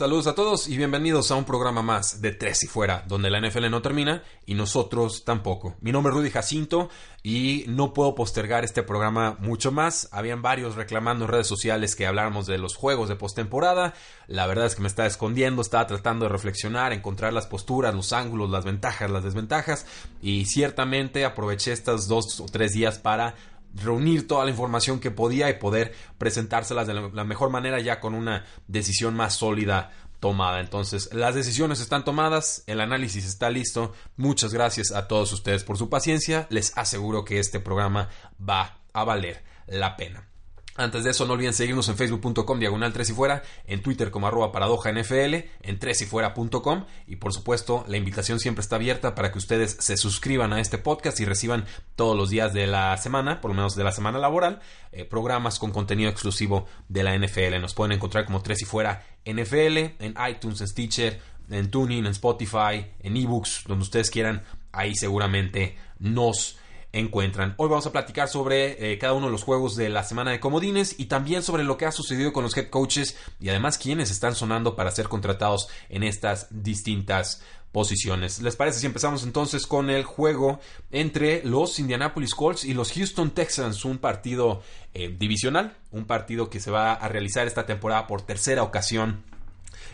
Saludos a todos y bienvenidos a un programa más de Tres y Fuera, donde la NFL no termina y nosotros tampoco. Mi nombre es Rudy Jacinto y no puedo postergar este programa mucho más. Habían varios reclamando en redes sociales que habláramos de los juegos de postemporada. La verdad es que me estaba escondiendo, estaba tratando de reflexionar, encontrar las posturas, los ángulos, las ventajas, las desventajas y ciertamente aproveché estos dos o tres días para reunir toda la información que podía y poder presentárselas de la mejor manera ya con una decisión más sólida tomada. Entonces, las decisiones están tomadas, el análisis está listo. Muchas gracias a todos ustedes por su paciencia. Les aseguro que este programa va a valer la pena. Antes de eso, no olviden seguirnos en facebook.com diagonal 3 y fuera, en Twitter como arroba paradoja NFL, en 3 y fuera.com y por supuesto la invitación siempre está abierta para que ustedes se suscriban a este podcast y reciban todos los días de la semana, por lo menos de la semana laboral, eh, programas con contenido exclusivo de la NFL. Nos pueden encontrar como 3 y fuera NFL, en iTunes, en Stitcher, en Tuning, en Spotify, en eBooks, donde ustedes quieran, ahí seguramente nos encuentran. Hoy vamos a platicar sobre eh, cada uno de los juegos de la semana de comodines y también sobre lo que ha sucedido con los head coaches y además quienes están sonando para ser contratados en estas distintas posiciones. ¿Les parece si empezamos entonces con el juego entre los Indianapolis Colts y los Houston Texans? Un partido eh, divisional, un partido que se va a realizar esta temporada por tercera ocasión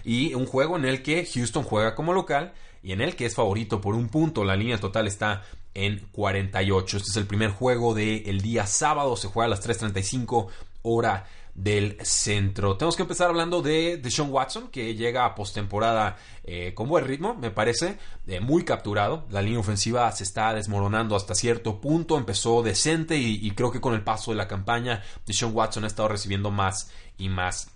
y un juego en el que Houston juega como local y en el que es favorito por un punto. La línea total está en 48. Este es el primer juego del día sábado. Se juega a las 3.35 hora del centro. Tenemos que empezar hablando de Deshaun Watson, que llega a postemporada eh, con buen ritmo, me parece, eh, muy capturado. La línea ofensiva se está desmoronando hasta cierto punto. Empezó decente y, y creo que con el paso de la campaña, Deshaun Watson ha estado recibiendo más y más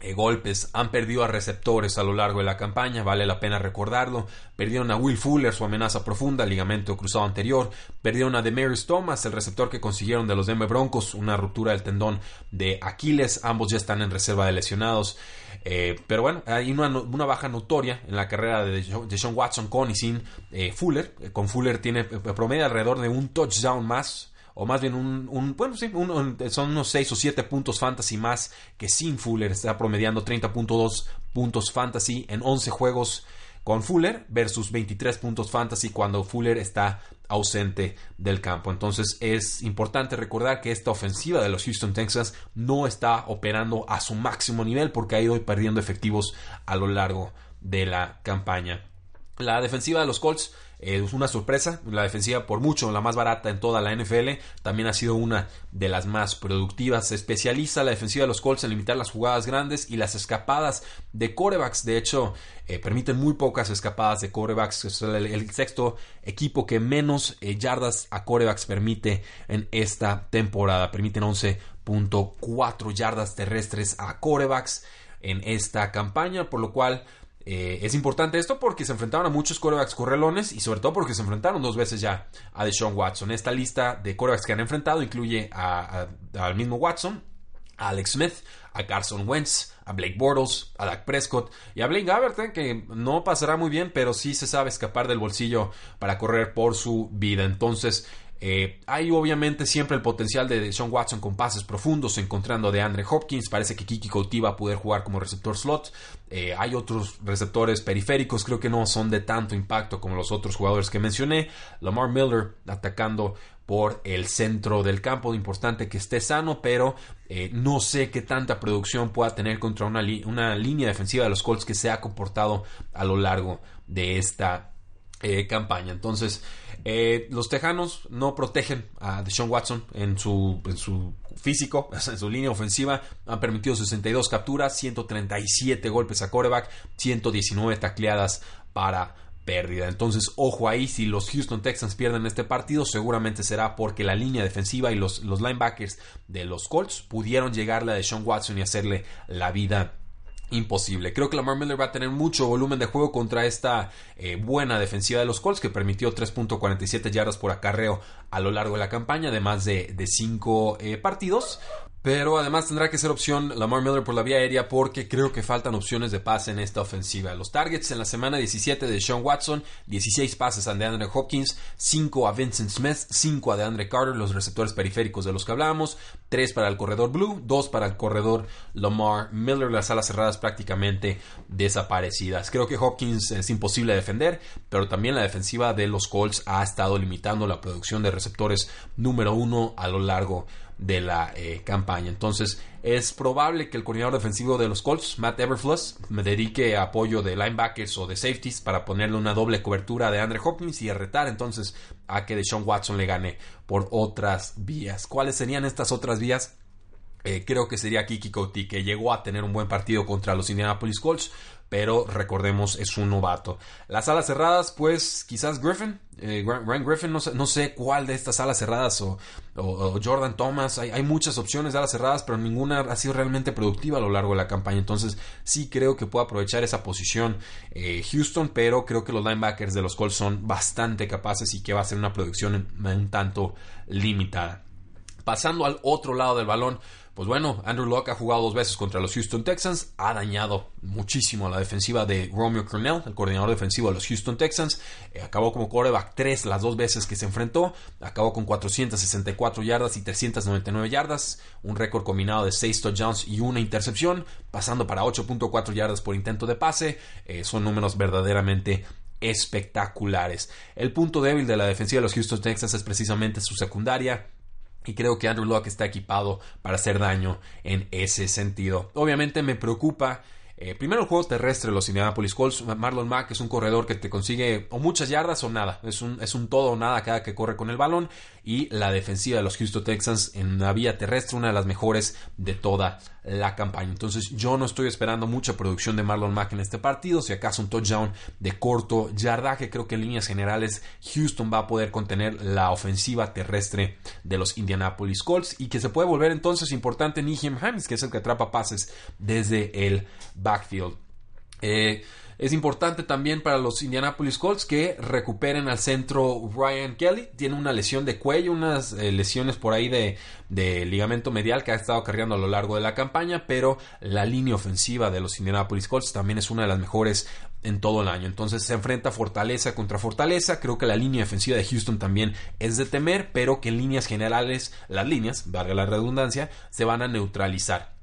eh, golpes, han perdido a receptores a lo largo de la campaña, vale la pena recordarlo. Perdieron a Will Fuller, su amenaza profunda, ligamento cruzado anterior. Perdieron a Demarius Thomas, el receptor que consiguieron de los Denver Broncos, una ruptura del tendón de Aquiles. Ambos ya están en reserva de lesionados. Eh, pero bueno, hay una, baja notoria en la carrera de Sean Watson con y sin eh, Fuller. con Fuller tiene promedio alrededor de un touchdown más o más bien un, bueno, sí, son unos 6 o 7 puntos fantasy más que sin Fuller, está promediando 30.2 puntos fantasy en 11 juegos con Fuller versus 23 puntos fantasy cuando Fuller está ausente del campo. Entonces es importante recordar que esta ofensiva de los Houston Texans no está operando a su máximo nivel porque ha ido perdiendo efectivos a lo largo de la campaña. La defensiva de los Colts es una sorpresa. La defensiva, por mucho, la más barata en toda la NFL, también ha sido una de las más productivas. Se especializa la defensiva de los Colts en limitar las jugadas grandes y las escapadas de corebacks. De hecho, eh, permiten muy pocas escapadas de corebacks. Es el, sexto equipo que menos eh, yardas a corebacks permite en esta temporada. Permiten 11.4 yardas terrestres a corebacks en esta campaña, por lo cual eh, es importante esto porque se enfrentaron a muchos corebacks correlones y sobre todo porque se enfrentaron dos veces ya a Deshaun Watson. Esta lista de corebacks que han enfrentado incluye al mismo Watson, a Alex Smith, a Carson Wentz, a Blake Bortles, a Dak Prescott y a Blake Gabbert, eh, que no pasará muy bien, pero sí se sabe escapar del bolsillo para correr por su vida. Entonces, eh, hay obviamente siempre el potencial de Sean Watson con pases profundos, encontrando de Andre Hopkins. Parece que Kiki Couty va a poder jugar como receptor slot. Eh, hay otros receptores periféricos, creo que no son de tanto impacto como los otros jugadores que mencioné. Lamar Miller atacando por el centro del campo. Importante que esté sano, pero eh, no sé qué tanta producción pueda tener contra una, una, línea defensiva de los Colts que se ha comportado a lo largo de esta campaña. Entonces, eh, los Tejanos no protegen a Deshaun Watson en su, en su físico, en su línea ofensiva. Han permitido 62 capturas, 137 golpes a coreback, 119 tacleadas para pérdida. Entonces, ojo ahí, si los Houston Texans pierden este partido, seguramente será porque la línea defensiva y los, los linebackers de los Colts pudieron llegarle a de Sean Watson y hacerle la vida imposible. Creo que Lamar Miller va a tener mucho volumen de juego contra esta eh, buena defensiva de los Colts que permitió 3.47 yardas por acarreo a lo largo de la campaña, además de 5 eh, partidos. Pero además tendrá que ser opción Lamar Miller por la vía aérea porque creo que faltan opciones de pase en esta ofensiva. Los targets en la semana 17 de Sean Watson, 16 pases a DeAndre Hopkins, 5 a Vincent Smith, 5 a DeAndre Carter, los receptores periféricos de los que hablábamos, 3 para el corredor Blue, 2 para el corredor Lamar Miller, las alas cerradas prácticamente desaparecidas. Creo que Hopkins es imposible de defender, pero también la defensiva de los Colts ha estado limitando la producción de receptores número 1 a lo largo de de la eh, campaña. Entonces, es probable que el coordinador defensivo de los Colts, Matt Everfluss, me dedique a apoyo de linebackers o de safeties para ponerle una doble cobertura de Andre Hopkins y retar entonces a que Deshaun Watson le gane por otras vías. ¿Cuáles serían estas otras vías? Eh, creo que sería Kiki Couti, que llegó a tener un buen partido contra los Indianapolis Colts, pero recordemos es un novato. Las alas cerradas, pues quizás Griffin, eh, Ryan Griffin, no sé, no sé, cuál de estas alas cerradas o, Jordan Thomas, hay, muchas opciones de alas cerradas, pero ninguna ha sido realmente productiva a lo largo de la campaña, entonces sí creo que puede aprovechar esa posición eh, Houston, pero creo que los linebackers de los Colts son bastante capaces y que va a ser una producción un tanto limitada. Pasando al otro lado del balón, pues bueno, Andrew Locke ha jugado dos veces contra los Houston Texans, ha dañado muchísimo a la defensiva de Romeo Cornell, el coordinador defensivo de los Houston Texans. Eh, acabó como quarterback 3 las dos veces que se enfrentó, acabó con 464 yardas y 399 yardas, un récord combinado de 6 touchdowns y una intercepción, pasando para 8.4 yardas por intento de pase. Eh, son números verdaderamente espectaculares. El punto débil de la defensiva de los Houston Texans es precisamente su secundaria y creo que Andrew Locke está equipado para hacer daño en ese sentido. Obviamente me preocupa eh, primero el juego terrestre los Indianapolis Colts. Marlon Mack es un corredor que te consigue o muchas yardas o nada. Es un, es un todo o nada cada que corre con el balón. Y la defensiva de los Houston Texans en la vía terrestre, una de las mejores de toda la campaña. Entonces yo no estoy esperando mucha producción de Marlon Mack en este partido. Si acaso un touchdown de corto yardaje, creo que en líneas generales Houston va a poder contener la ofensiva terrestre de los Indianapolis Colts y que se puede volver entonces importante Nihim Hamis, que es el que atrapa pases desde el backfield. Eh, es importante también para los Indianapolis Colts que recuperen al centro Ryan Kelly. Tiene una lesión de cuello, unas eh, lesiones por ahí de, de, ligamento medial que ha estado cargando a lo largo de la campaña, pero la línea ofensiva de los Indianapolis Colts también es una de las mejores en todo el año. Entonces se enfrenta fortaleza contra fortaleza. Creo que la línea ofensiva de Houston también es de temer, pero que en líneas generales las líneas, valga la redundancia, se van a neutralizar.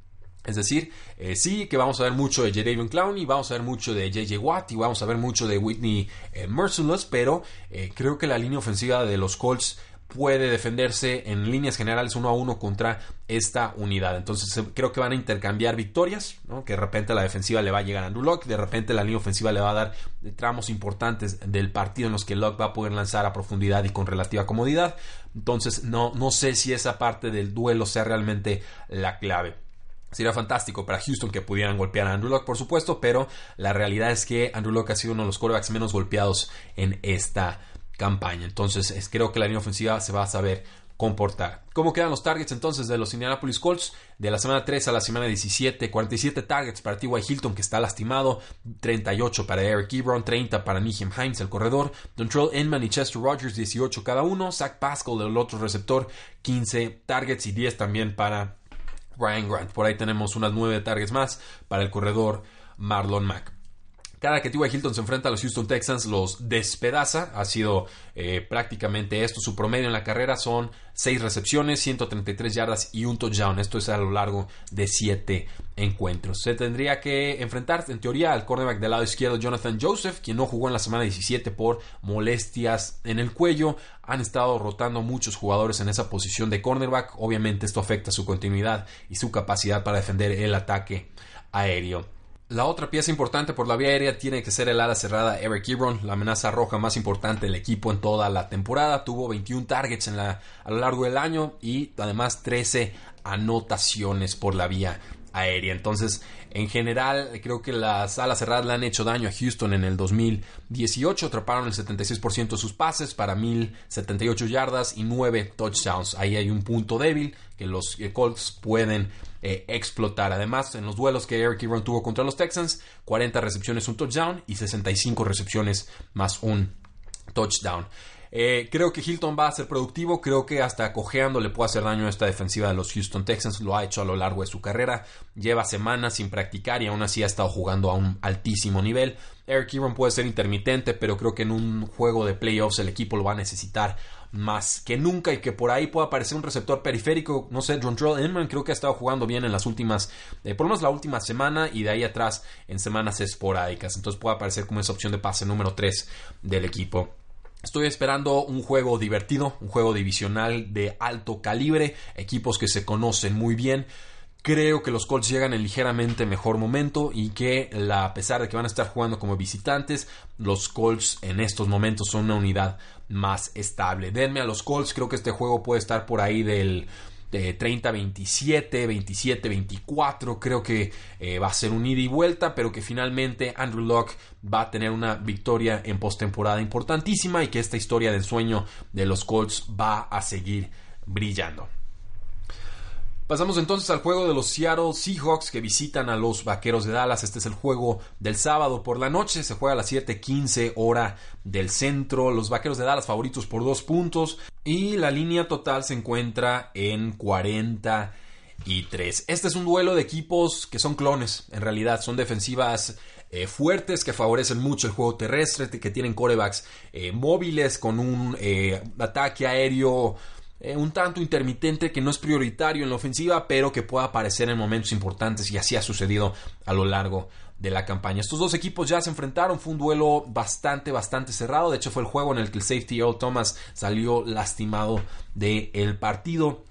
Es decir, eh, sí que vamos a ver mucho de Jadavion Clowney, vamos a ver mucho de JJ Watt y vamos a ver mucho de Whitney eh, Merciless, pero eh, creo que la línea ofensiva de los Colts puede defenderse en líneas generales uno a uno contra esta unidad. Entonces creo que van a intercambiar victorias, que de repente la defensiva le va a llegar a Andrew Locke, de repente la línea ofensiva le va a dar tramos importantes del partido en los que Locke va a poder lanzar a profundidad y con relativa comodidad. Entonces no, no sé si esa parte del duelo sea realmente la clave. Sería fantástico para Houston que pudieran golpear a Andrew Locke, por supuesto, pero la realidad es que Andrew Locke ha sido uno de los quarterbacks menos golpeados en esta campaña. Entonces, creo que la línea ofensiva se va a saber comportar. ¿Cómo quedan los targets entonces de los Indianapolis Colts? De la semana 3 a la semana 17, 47 targets para T.Y. Hilton que está lastimado, 38 para Eric Ebron, 30 para Nihem Hines el corredor, Dontrell Inman y Chester Rogers 18 cada uno, Zach Pascal el otro receptor 15 targets y 10 también para Ryan Grant. Por ahí tenemos unas nueve targets más para el corredor Marlon Mack. Cada que T.Y. Hilton se enfrenta a los Houston Texans los despedaza. Ha sido eh, prácticamente esto. Su promedio en la carrera son 6 recepciones, 133 yardas y un touchdown. Esto es a lo largo de 7 encuentros. Se tendría que enfrentar en teoría al cornerback del lado izquierdo Jonathan Joseph, quien no jugó en la semana 17 por molestias en el cuello. Han estado rotando muchos jugadores en esa posición de cornerback. Obviamente esto afecta su continuidad y su capacidad para defender el ataque aéreo. La otra pieza importante por la vía aérea tiene que ser el ala cerrada Eric Ebron, la amenaza roja más importante del equipo en toda la temporada. Tuvo 21 targets a lo largo del año y además 13 anotaciones por la vía aérea. Entonces, en general, creo que las alas cerradas le han hecho daño a Houston en el 2018. Atraparon el 76% de sus pases para 1078 yardas y 9 touchdowns. Ahí hay un punto débil que los eh, Colts pueden eh, explotar. Además, en los duelos que Eric Ebron tuvo contra los Texans, 40 recepciones, un touchdown y 65 recepciones más un touchdown. Eh, creo que Hilton va a ser productivo, creo que hasta cojeando le puede hacer daño a esta defensiva de los Houston Texans, lo ha hecho a lo largo de su carrera, lleva semanas sin practicar y aún así ha estado jugando a un altísimo nivel. Eric Ebron puede ser intermitente, pero creo que en un juego de playoffs el equipo lo va a necesitar más que nunca y que por ahí pueda aparecer un receptor periférico, no sé, John Inman creo que ha estado jugando bien en las últimas, eh, por lo menos la última semana y de ahí atrás en semanas esporádicas, entonces puede aparecer como esa opción de pase número 3 del equipo. Estoy esperando un juego divertido, un juego divisional de alto calibre, equipos que se conocen muy bien. Creo que los Colts llegan en ligeramente mejor momento y que a pesar de que van a estar jugando como visitantes, los Colts en estos momentos son una unidad más estable. Denme a los Colts, creo que este juego puede estar por ahí del 30-27, 27-24. Creo que eh, va a ser un ida y vuelta, pero que finalmente Andrew Locke va a tener una victoria en postemporada importantísima y que esta historia del sueño de los Colts va a seguir brillando. Pasamos entonces al juego de los Seattle Seahawks que visitan a los Vaqueros de Dallas. Este es el juego del sábado por la noche. Se juega a las 7:15 hora del centro. Los Vaqueros de Dallas favoritos por dos puntos. Y la línea total se encuentra en 43. Este es un duelo de equipos que son clones. En realidad son defensivas eh, fuertes que favorecen mucho el juego terrestre, que tienen corebacks eh, móviles con un eh, ataque aéreo eh, un tanto intermitente que no es prioritario en la ofensiva, pero que puede aparecer en momentos importantes y así ha sucedido a lo largo de la campaña. Estos dos equipos ya se enfrentaron, fue un duelo bastante, bastante cerrado. De hecho, fue el juego en el que el safety Earl Thomas salió lastimado del partido.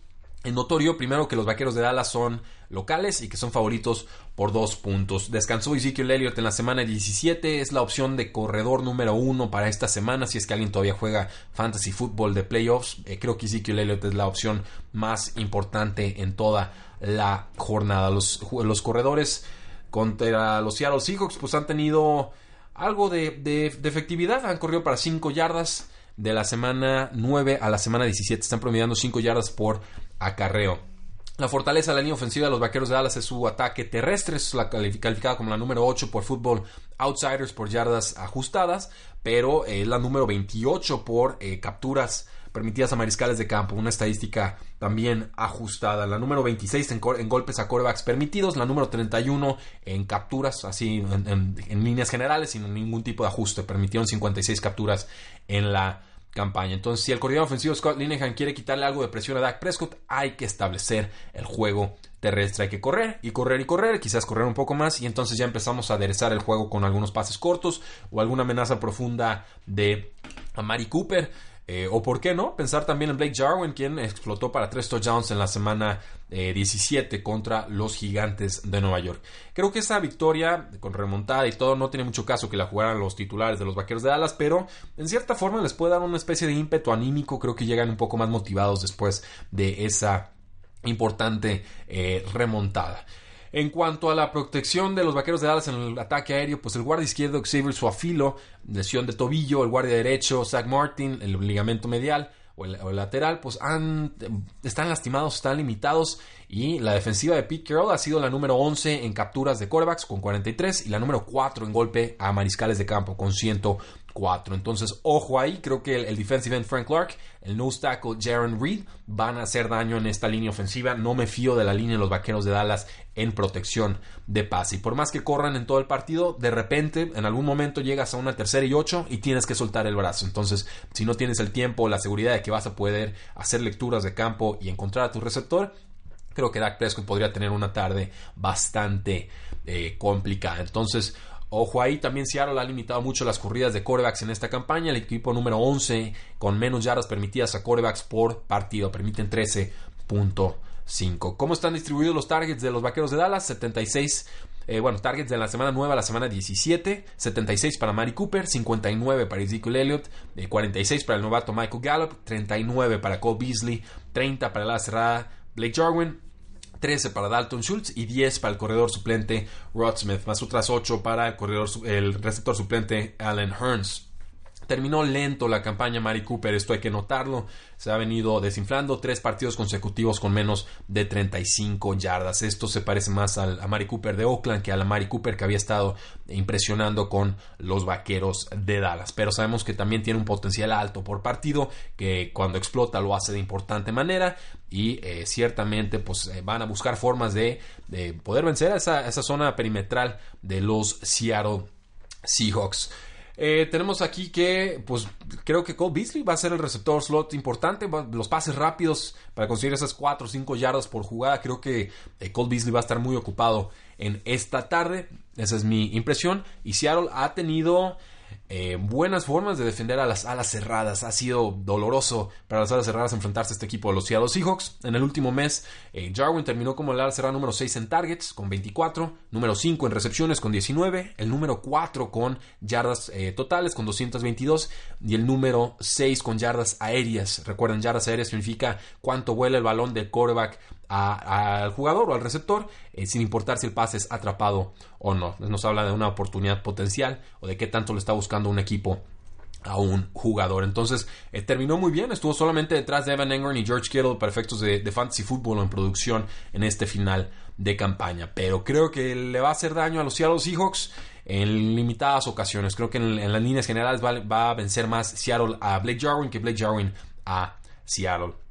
Es notorio primero que los vaqueros de Dallas son locales y que son favoritos por dos puntos. Descansó Ezekiel Elliott en la semana 17, es la opción de corredor número uno para esta semana. Si es que alguien todavía juega fantasy football de playoffs, eh, creo que Ezekiel Elliott es la opción más importante en toda la jornada. Los, los corredores contra los Seattle Seahawks pues han tenido algo de, de efectividad, han corrido para 5 yardas de la semana 9 a la semana 17. Están promediando 5 yardas por acarreo. La fortaleza de la línea ofensiva de los Vaqueros de Dallas es su ataque terrestre, es la calificada como la número 8 por fútbol outsiders por yardas ajustadas, pero es la número 28 por eh, capturas permitidas a mariscales de campo, una estadística también ajustada. La número 26 en, golpes a corebacks permitidos, la número 31 en capturas, así en, en líneas generales, sin ningún tipo de ajuste. Permitieron 56 capturas en la campaña. Entonces, si el coordinador ofensivo Scott Linehan quiere quitarle algo de presión a Dak Prescott, hay que establecer el juego terrestre. Hay que correr y correr y correr, quizás correr un poco más y entonces ya empezamos a aderezar el juego con algunos pases cortos o alguna amenaza profunda de Amari Cooper. Eh, o por qué no, pensar también en Blake Jarwin, quien explotó para tres touchdowns en la semana 17 eh, contra los gigantes de Nueva York. Creo que esa victoria con remontada y todo no tiene mucho caso que la jugaran los titulares de los vaqueros de Dallas, pero en cierta forma les puede dar una especie de ímpetu anímico. Creo que llegan un poco más motivados después de esa importante eh, remontada. En cuanto a la protección de los vaqueros de Dallas en el ataque aéreo, pues el guardia izquierdo Xavier Suafilo, lesión de tobillo, el guardia derecho Zach Martin, el ligamento medial o el, lateral, pues han, están lastimados, están limitados. Y la defensiva de Pete Carroll ha sido la número 11 en capturas de quarterbacks con 43 y la número 4 en golpe a mariscales de campo con 100 entonces, ojo ahí, creo que el, defensive end Frank Clark, el nose tackle Jaron Reed van a hacer daño en esta línea ofensiva. No me fío de la línea de los vaqueros de Dallas en protección de pase. Y por más que corran en todo el partido, de repente, en algún momento llegas a una tercera y ocho y tienes que soltar el brazo. Entonces, si no tienes el tiempo la seguridad de que vas a poder hacer lecturas de campo y encontrar a tu receptor, creo que Dak Prescott podría tener una tarde bastante eh, complicada. Entonces, Ojo ahí, también Seattle ha limitado mucho las corridas de corebacks en esta campaña. El equipo número 11 con menos yardas permitidas a corebacks por partido. Permiten 13.5. ¿Cómo están distribuidos los targets de los vaqueros de Dallas? 76. Eh, bueno, targets de la semana 9 a la semana 17, 76 para Mari Cooper, 59 para Ezekiel Elliott, 46 eh, para el novato Michael Gallup, 39 para Cole Beasley, 30 para la cerrada Blake Jarwin, 13 para Dalton Schultz y 10 para el corredor suplente Rod Smith, más otras 8 para el, corredor, el receptor suplente Allen Hearns. Terminó lento la campaña Mari Cooper, esto hay que notarlo. Se ha venido desinflando tres partidos consecutivos con menos de 35 yardas. Esto se parece más al, a Mari Cooper de Oakland que a la Mari Cooper que había estado impresionando con los vaqueros de Dallas. Pero sabemos que también tiene un potencial alto por partido, que cuando explota lo hace de importante manera. Y eh, ciertamente pues eh, van a buscar formas de, poder vencer a esa, esa zona perimetral de los Seattle Seahawks. Eh, tenemos aquí que, pues creo que Cole Beasley va a ser el receptor slot importante. Los pases rápidos para conseguir esas 4 o 5 yardas por jugada. Creo que eh, Cole Beasley va a estar muy ocupado en esta tarde. Esa es mi impresión. Y Seattle ha tenido eh, buenas formas de defender a las alas cerradas. Ha sido doloroso para las alas cerradas enfrentarse a este equipo de los Seattle Seahawks. En el último mes, eh, Jarwin terminó como el ala cerrada número 6 en targets con 24, número 5 en recepciones con 19, el número 4 con yardas eh, totales con 222 y el número 6 con yardas aéreas. Recuerden, yardas aéreas significa cuánto vuela el balón del quarterback al jugador o al receptor, eh, sin importar si el pase es atrapado o no. Nos habla de una oportunidad potencial o de qué tanto le está buscando un equipo a un jugador. Entonces, eh, terminó muy bien. Estuvo solamente detrás de Evan Engram y George Kittle, perfectos de, fantasy fútbol en producción en este final de campaña. Pero creo que le va a hacer daño a los Seattle Seahawks en limitadas ocasiones. Creo que en, las líneas generales va, a vencer más Seattle a Blake Jarwin que Blake Jarwin a Seattle.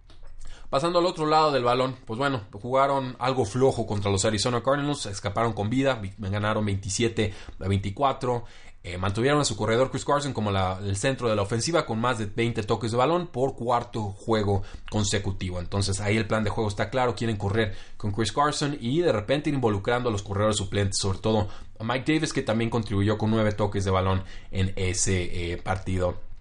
Pasando al otro lado del balón, pues bueno, jugaron algo flojo contra los Arizona Cardinals, escaparon con vida, ganaron 27 a 24. Eh, mantuvieron a su corredor Chris Carson como el centro de la ofensiva con más de 20 toques de balón por cuarto juego consecutivo. Entonces ahí el plan de juego está claro, quieren correr con Chris Carson y de repente involucrando a los corredores suplentes, sobre todo a Mike Davis que también contribuyó con nueve toques de balón en ese eh, partido.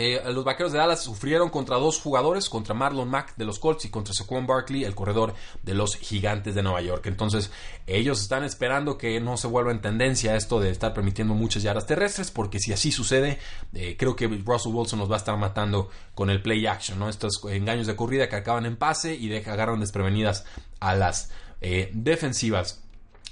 Eh, los vaqueros de Dallas sufrieron contra dos jugadores, contra Marlon Mack de los Colts y contra Saquon Barkley, el corredor de los Gigantes de Nueva York. Entonces, ellos están esperando que no se vuelva en tendencia esto de estar permitiendo muchas yardas terrestres, porque si así sucede, eh, creo que Russell Wilson nos va a estar matando con el play action, ¿no? Estos engaños de corrida que acaban en pase y dejan, agarran desprevenidas a las eh, defensivas.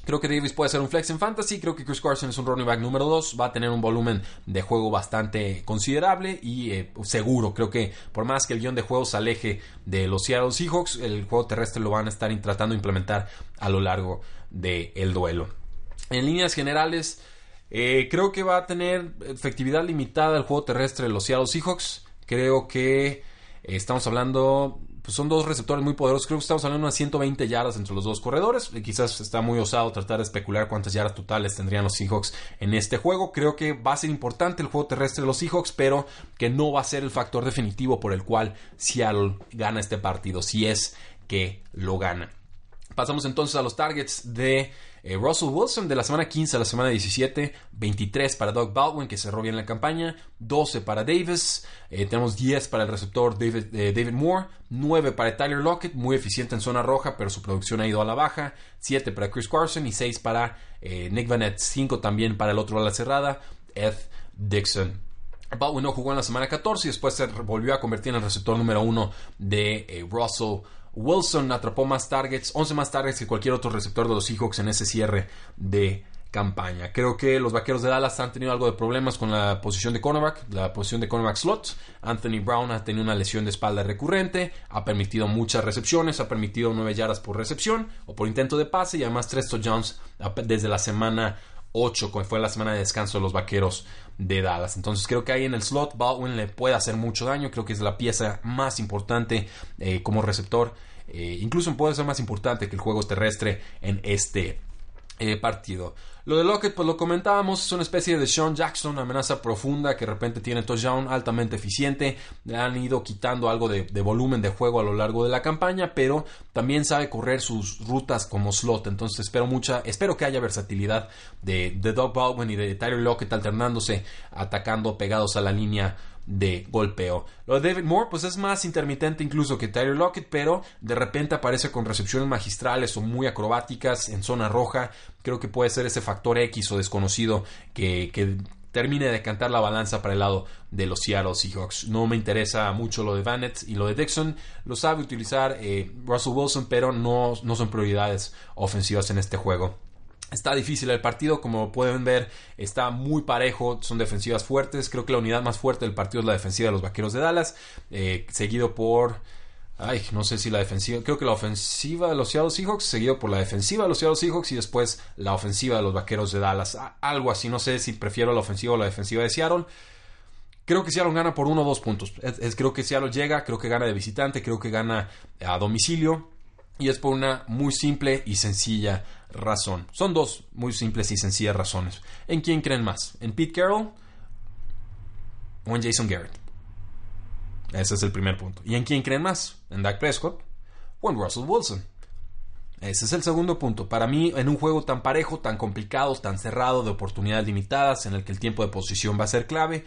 Creo que Davis puede ser un flex en fantasy. Creo que Chris Carson es un running back número 2. Va a tener un volumen de juego bastante considerable y eh, seguro. Creo que por más que el guion de juego se aleje de los Seattle Seahawks, el juego terrestre lo van a estar tratando de implementar a lo largo del duelo. En líneas generales, eh, creo que va a tener efectividad limitada el juego terrestre de los Seattle Seahawks. Creo que eh, estamos hablando pues son dos receptores muy poderosos. Creo que estamos hablando de unas 120 yardas entre los dos corredores. Y quizás está muy osado tratar de especular cuántas yardas totales tendrían los Seahawks en este juego. Creo que va a ser importante el juego terrestre de los Seahawks, pero que no va a ser el factor definitivo por el cual Seattle gana este partido, si es que lo gana. Pasamos entonces a los targets de eh, Russell Wilson de la semana 15 a la semana 17, 23 para Doug Baldwin, que cerró bien la campaña, 12 para Davis, eh, tenemos 10 para el receptor David, eh, David, Moore, 9 para Tyler Lockett, muy eficiente en zona roja, pero su producción ha ido a la baja, 7 para Chris Carson y 6 para Nick Vanette, 5 también para el otro a la cerrada, Ed Dixon. Baldwin no jugó en la semana 14 y después se volvió a convertir en el receptor número 1 de Russell Wilson atrapó más targets, 11 más targets que cualquier otro receptor de los Seahawks en ese cierre de campaña. Creo que los vaqueros de Dallas han tenido algo de problemas con la posición de cornerback, la posición de cornerback slot. Anthony Brown ha tenido una lesión de espalda recurrente, ha permitido muchas recepciones, ha permitido 9 yardas por recepción o por intento de pase y además 3 touchdowns desde la semana 8, que fue la semana de descanso de los vaqueros de Dallas. Entonces creo que ahí en el slot Baldwin le puede hacer mucho daño. Creo que es la pieza más importante eh, como receptor. Eh, incluso puede ser más importante que el juego terrestre en este eh, partido. Lo de Lockett, pues lo comentábamos, es una especie de Sean Jackson, amenaza profunda que de repente tiene touchdown altamente eficiente. Le han ido quitando algo de, volumen de juego a lo largo de la campaña, pero también sabe correr sus rutas como slot. Entonces espero mucha, espero que haya versatilidad de, de Doug Baldwin y de Tyler Lockett alternándose, atacando pegados a la línea de golpeo. Lo de David Moore, pues es más intermitente incluso que Tyler Lockett, pero de repente aparece con recepciones magistrales o muy acrobáticas en zona roja. Creo que puede ser ese factor X o desconocido que, termine de cantar la balanza para el lado de los Seattle Seahawks. No me interesa mucho lo de Bannett y lo de Dixon. Lo sabe utilizar eh, Russell Wilson, pero no, no son prioridades ofensivas en este juego. Está difícil el partido, como pueden ver, está muy parejo, son defensivas fuertes. Creo que la unidad más fuerte del partido es la defensiva de los Vaqueros de Dallas, eh, seguido por... Ay, no sé si la defensiva, creo que la ofensiva de los Seattle Seahawks, seguido por la defensiva de los Seattle Seahawks y después la ofensiva de los Vaqueros de Dallas. Algo así, no sé si prefiero la ofensiva o la defensiva de Seattle. Creo que Seattle gana por uno o dos puntos. creo que Seattle llega, creo que gana de visitante, creo que gana a domicilio. Y es por una muy simple y sencilla razón. Son dos muy simples y sencillas razones. ¿En quién creen más? ¿En Pete Carroll o en Jason Garrett? Ese es el primer punto. ¿Y en quién creen más? ¿En Dak Prescott o en Russell Wilson? Ese es el segundo punto. Para mí, en un juego tan parejo, tan complicado, tan cerrado, de oportunidades limitadas, en el que el tiempo de posición va a ser clave,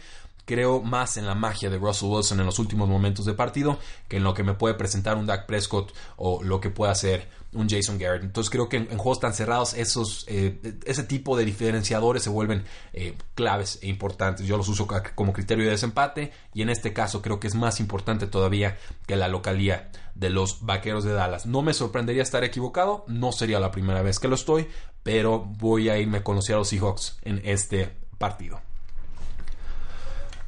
creo más en la magia de Russell Wilson en los últimos momentos de partido que en lo que me puede presentar un Dak Prescott o lo que pueda hacer un Jason Garrett. Entonces creo que en, juegos tan cerrados esos, eh, ese tipo de diferenciadores se vuelven eh, claves e importantes. Yo los uso como criterio de desempate y en este caso creo que es más importante todavía que la localía de los Vaqueros de Dallas. No me sorprendería estar equivocado, no sería la primera vez que lo estoy, pero voy a irme con los Seahawks en este partido.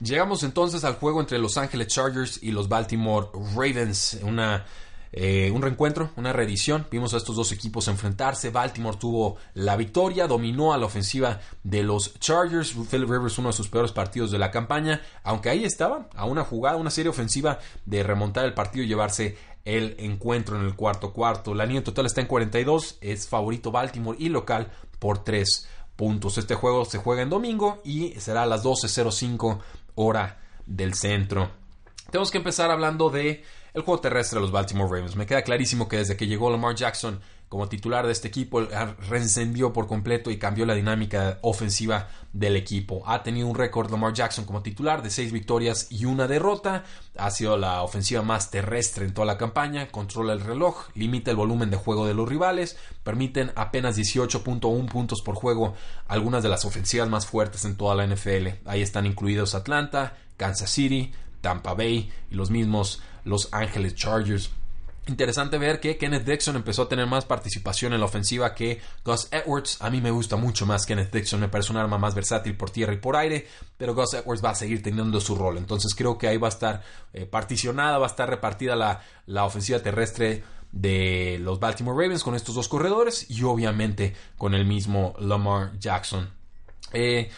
Llegamos entonces al juego entre Los Ángeles Chargers y los Baltimore Ravens. Una, eh, un reencuentro, una reedición. Vimos a estos dos equipos enfrentarse. Baltimore tuvo la victoria, dominó a la ofensiva de los Chargers. Philip Rivers, uno de sus peores partidos de la campaña. Aunque ahí estaba, a una jugada, una serie ofensiva de remontar el partido y llevarse el encuentro en el cuarto cuarto. La línea total está en 42. Es favorito Baltimore y local por 3 puntos. Este juego se juega en domingo y será a las 12.05 hora del centro. Tenemos que empezar hablando de el juego terrestre de los Baltimore Ravens. Me queda clarísimo que desde que llegó Lamar Jackson como titular de este equipo, reencendió por completo y cambió la dinámica ofensiva del equipo. Ha tenido un récord Lamar Jackson como titular de seis victorias y una derrota. Ha sido la ofensiva más terrestre en toda la campaña. Controla el reloj, limita el volumen de juego de los rivales, permiten apenas 18.1 puntos por juego, algunas de las ofensivas más fuertes en toda la NFL. Ahí están incluidos Atlanta, Kansas City, Tampa Bay y los mismos Los Angeles Chargers. Interesante ver que Kenneth Dixon empezó a tener más participación en la ofensiva que Gus Edwards. A mí me gusta mucho más Kenneth Dixon, me parece un arma más versátil por tierra y por aire, pero Gus Edwards va a seguir teniendo su rol. Entonces creo que ahí va a estar eh, particionada, va a estar repartida la, la ofensiva terrestre de los Baltimore Ravens con estos dos corredores y obviamente con el mismo Lamar Jackson. Eh,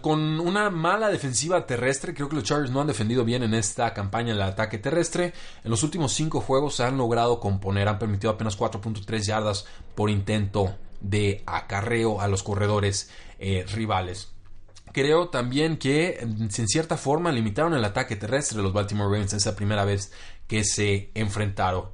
con una mala defensiva terrestre, creo que los Chargers no han defendido bien en esta campaña el ataque terrestre. En los últimos cinco juegos se han logrado componer, han permitido apenas 4.3 yardas por intento de acarreo a los corredores eh, rivales. Creo también que en cierta forma limitaron el ataque terrestre de los Baltimore Ravens esa primera vez que se enfrentaron.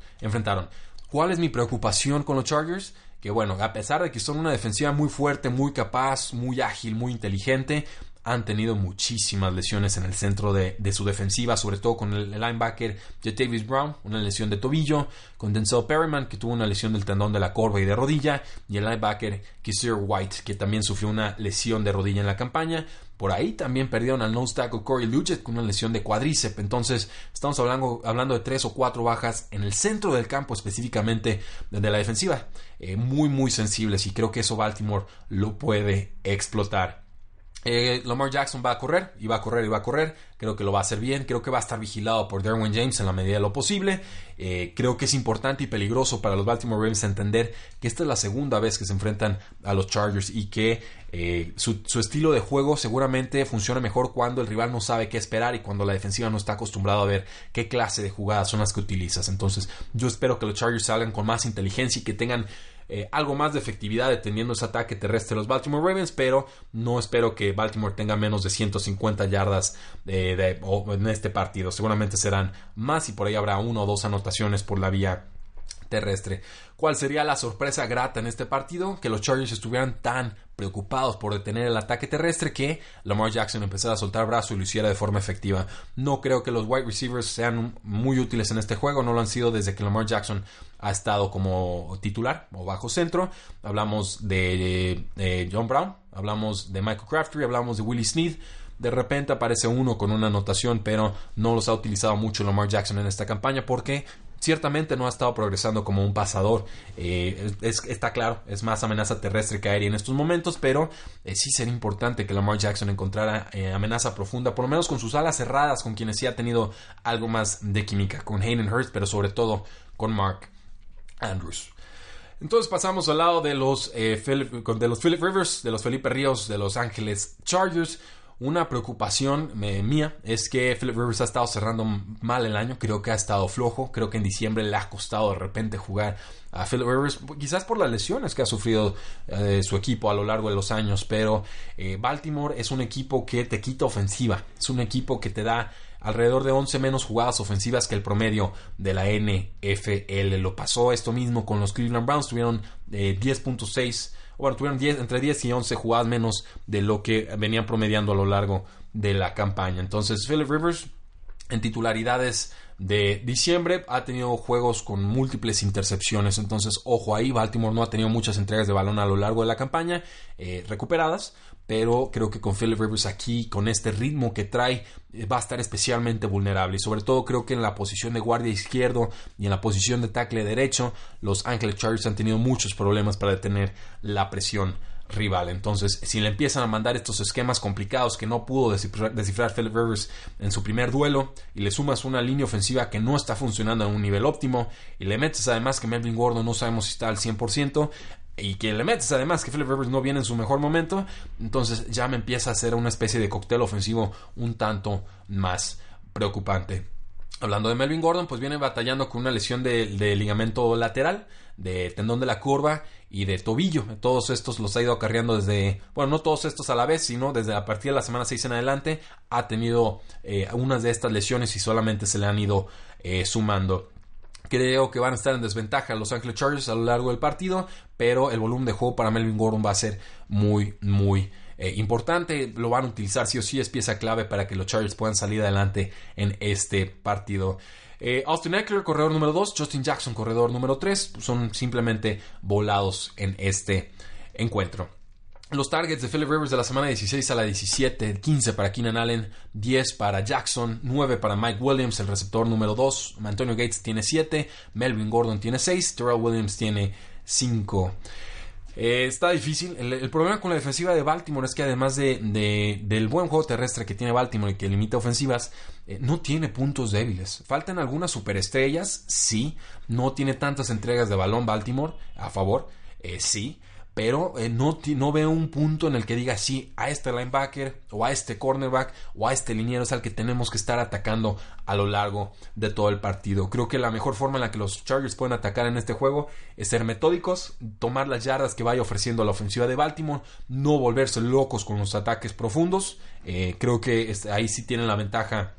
¿Cuál es mi preocupación con los Chargers? Que bueno, a pesar de que son una defensiva muy fuerte, muy capaz, muy ágil, muy inteligente, han tenido muchísimas lesiones en el centro de, su defensiva, sobre todo con el, linebacker Jatavis Brown, una lesión de tobillo, con Denzel Perryman, que tuvo una lesión del tendón de la corva y de rodilla, y el linebacker Kisir White, que también sufrió una lesión de rodilla en la campaña. Por ahí también perdieron al nose tackle Corey Luget con una lesión de cuádriceps. Entonces, estamos hablando, hablando de tres o cuatro bajas en el centro del campo, específicamente de la defensiva. Eh, muy, muy sensibles. Y creo que eso Baltimore lo puede explotar. Eh, Lamar Jackson va a correr, y va a correr, y va a correr. Creo que lo va a hacer bien. Creo que va a estar vigilado por Derwin James en la medida de lo posible. Eh, creo que es importante y peligroso para los Baltimore Ravens entender que esta es la segunda vez que se enfrentan a los Chargers y que eh, su, estilo de juego seguramente funciona mejor cuando el rival no sabe qué esperar y cuando la defensiva no está acostumbrada a ver qué clase de jugadas son las que utilizas. Entonces, yo espero que los Chargers salgan con más inteligencia y que tengan eh, algo más de efectividad deteniendo ese ataque terrestre de los Baltimore Ravens, pero no espero que Baltimore tenga menos de 150 yardas eh, en este partido. Seguramente serán más y por ahí habrá una o dos anotaciones por la vía terrestre. ¿Cuál sería la sorpresa grata en este partido? Que los Chargers estuvieran tan preocupados por detener el ataque terrestre que Lamar Jackson empezara a soltar brazo y lo hiciera de forma efectiva. No creo que los wide receivers sean muy útiles en este juego, no lo han sido desde que Lamar Jackson ha estado como titular o bajo centro. Hablamos de, John Brown, hablamos de Michael Crafty, hablamos de Willie Sneed. De repente aparece uno con una anotación, pero no los ha utilizado mucho Lamar Jackson en esta campaña porque ciertamente no ha estado progresando como un pasador. Eh, está claro, es más amenaza terrestre que aérea en estos momentos, pero eh, sí sería importante que Lamar Jackson encontrara eh, amenaza profunda, por lo menos con sus alas cerradas, con quienes sí ha tenido algo más de química, con Hayden Hurst, pero sobre todo con Mark Andrews. Entonces pasamos al lado de los, de los Philip Rivers, de los Felipe Ríos, de Los Ángeles Chargers. Una preocupación mía es que Philip Rivers ha estado cerrando mal el año, creo que ha estado flojo, creo que en diciembre le ha costado de repente jugar a Philip Rivers, quizás por las lesiones que ha sufrido eh, su equipo a lo largo de los años, pero eh, Baltimore es un equipo que te quita ofensiva, es un equipo que te da alrededor de 11 menos jugadas ofensivas que el promedio de la NFL. Lo pasó esto mismo con los Cleveland Browns, tuvieron 10.6 eh, bueno, tuvieron 10, entre 10 y 11 jugadas menos de lo que venían promediando a lo largo de la campaña. Entonces, Philip Rivers en titularidades de diciembre ha tenido juegos con múltiples intercepciones. Entonces, ojo ahí, Baltimore no ha tenido muchas entregas de balón a lo largo de la campaña eh, recuperadas, pero creo que con Philip Rivers aquí, con este ritmo que trae, eh, va a estar especialmente vulnerable. Y sobre todo creo que en la posición de guardia izquierdo y en la posición de tackle derecho, los Angeles Chargers han tenido muchos problemas para detener la presión rival. Entonces, si le empiezan a mandar estos esquemas complicados que no pudo descifrar, Philip Rivers en su primer duelo y le sumas una línea ofensiva que no está funcionando a un nivel óptimo y le metes además que Melvin Gordon no sabemos si está al 100%, y que le metes además que Philip Rivers no viene en su mejor momento, entonces ya me empieza a ser una especie de cóctel ofensivo un tanto más preocupante. Hablando de Melvin Gordon, pues viene batallando con una lesión de, ligamento lateral, de tendón de la curva y de tobillo. Todos estos los ha ido acarreando desde, bueno, no todos estos a la vez, sino desde a partir de la semana 6 en adelante ha tenido eh, unas de estas lesiones y solamente se le han ido eh, sumando. Creo que van a estar en desventaja los Angeles Chargers a lo largo del partido, pero el volumen de juego para Melvin Gordon va a ser muy, muy eh, importante. Lo van a utilizar sí o sí, es pieza clave para que los Chargers puedan salir adelante en este partido. Eh, Austin Eckler, corredor número 2, Justin Jackson, corredor número 3, son simplemente volados en este encuentro. Los targets de Philip Rivers de la semana 16 a la 17, 15 para Keenan Allen, 10 para Jackson, 9 para Mike Williams, el receptor número 2, Antonio Gates tiene 7, Melvin Gordon tiene 6, Terrell Williams tiene 5. Eh, está difícil. El, problema con la defensiva de Baltimore es que además de, del buen juego terrestre que tiene Baltimore y que limita ofensivas, eh, no tiene puntos débiles. Faltan algunas superestrellas, sí. No tiene tantas entregas de balón Baltimore a favor, eh, sí pero eh, no, veo un punto en el que diga sí a este linebacker o a este cornerback o a este liniero es al que tenemos que estar atacando a lo largo de todo el partido. Creo que la mejor forma en la que los Chargers pueden atacar en este juego es ser metódicos, tomar las yardas que vaya ofreciendo la ofensiva de Baltimore, no volverse locos con los ataques profundos. Eh, creo que ahí sí tienen la ventaja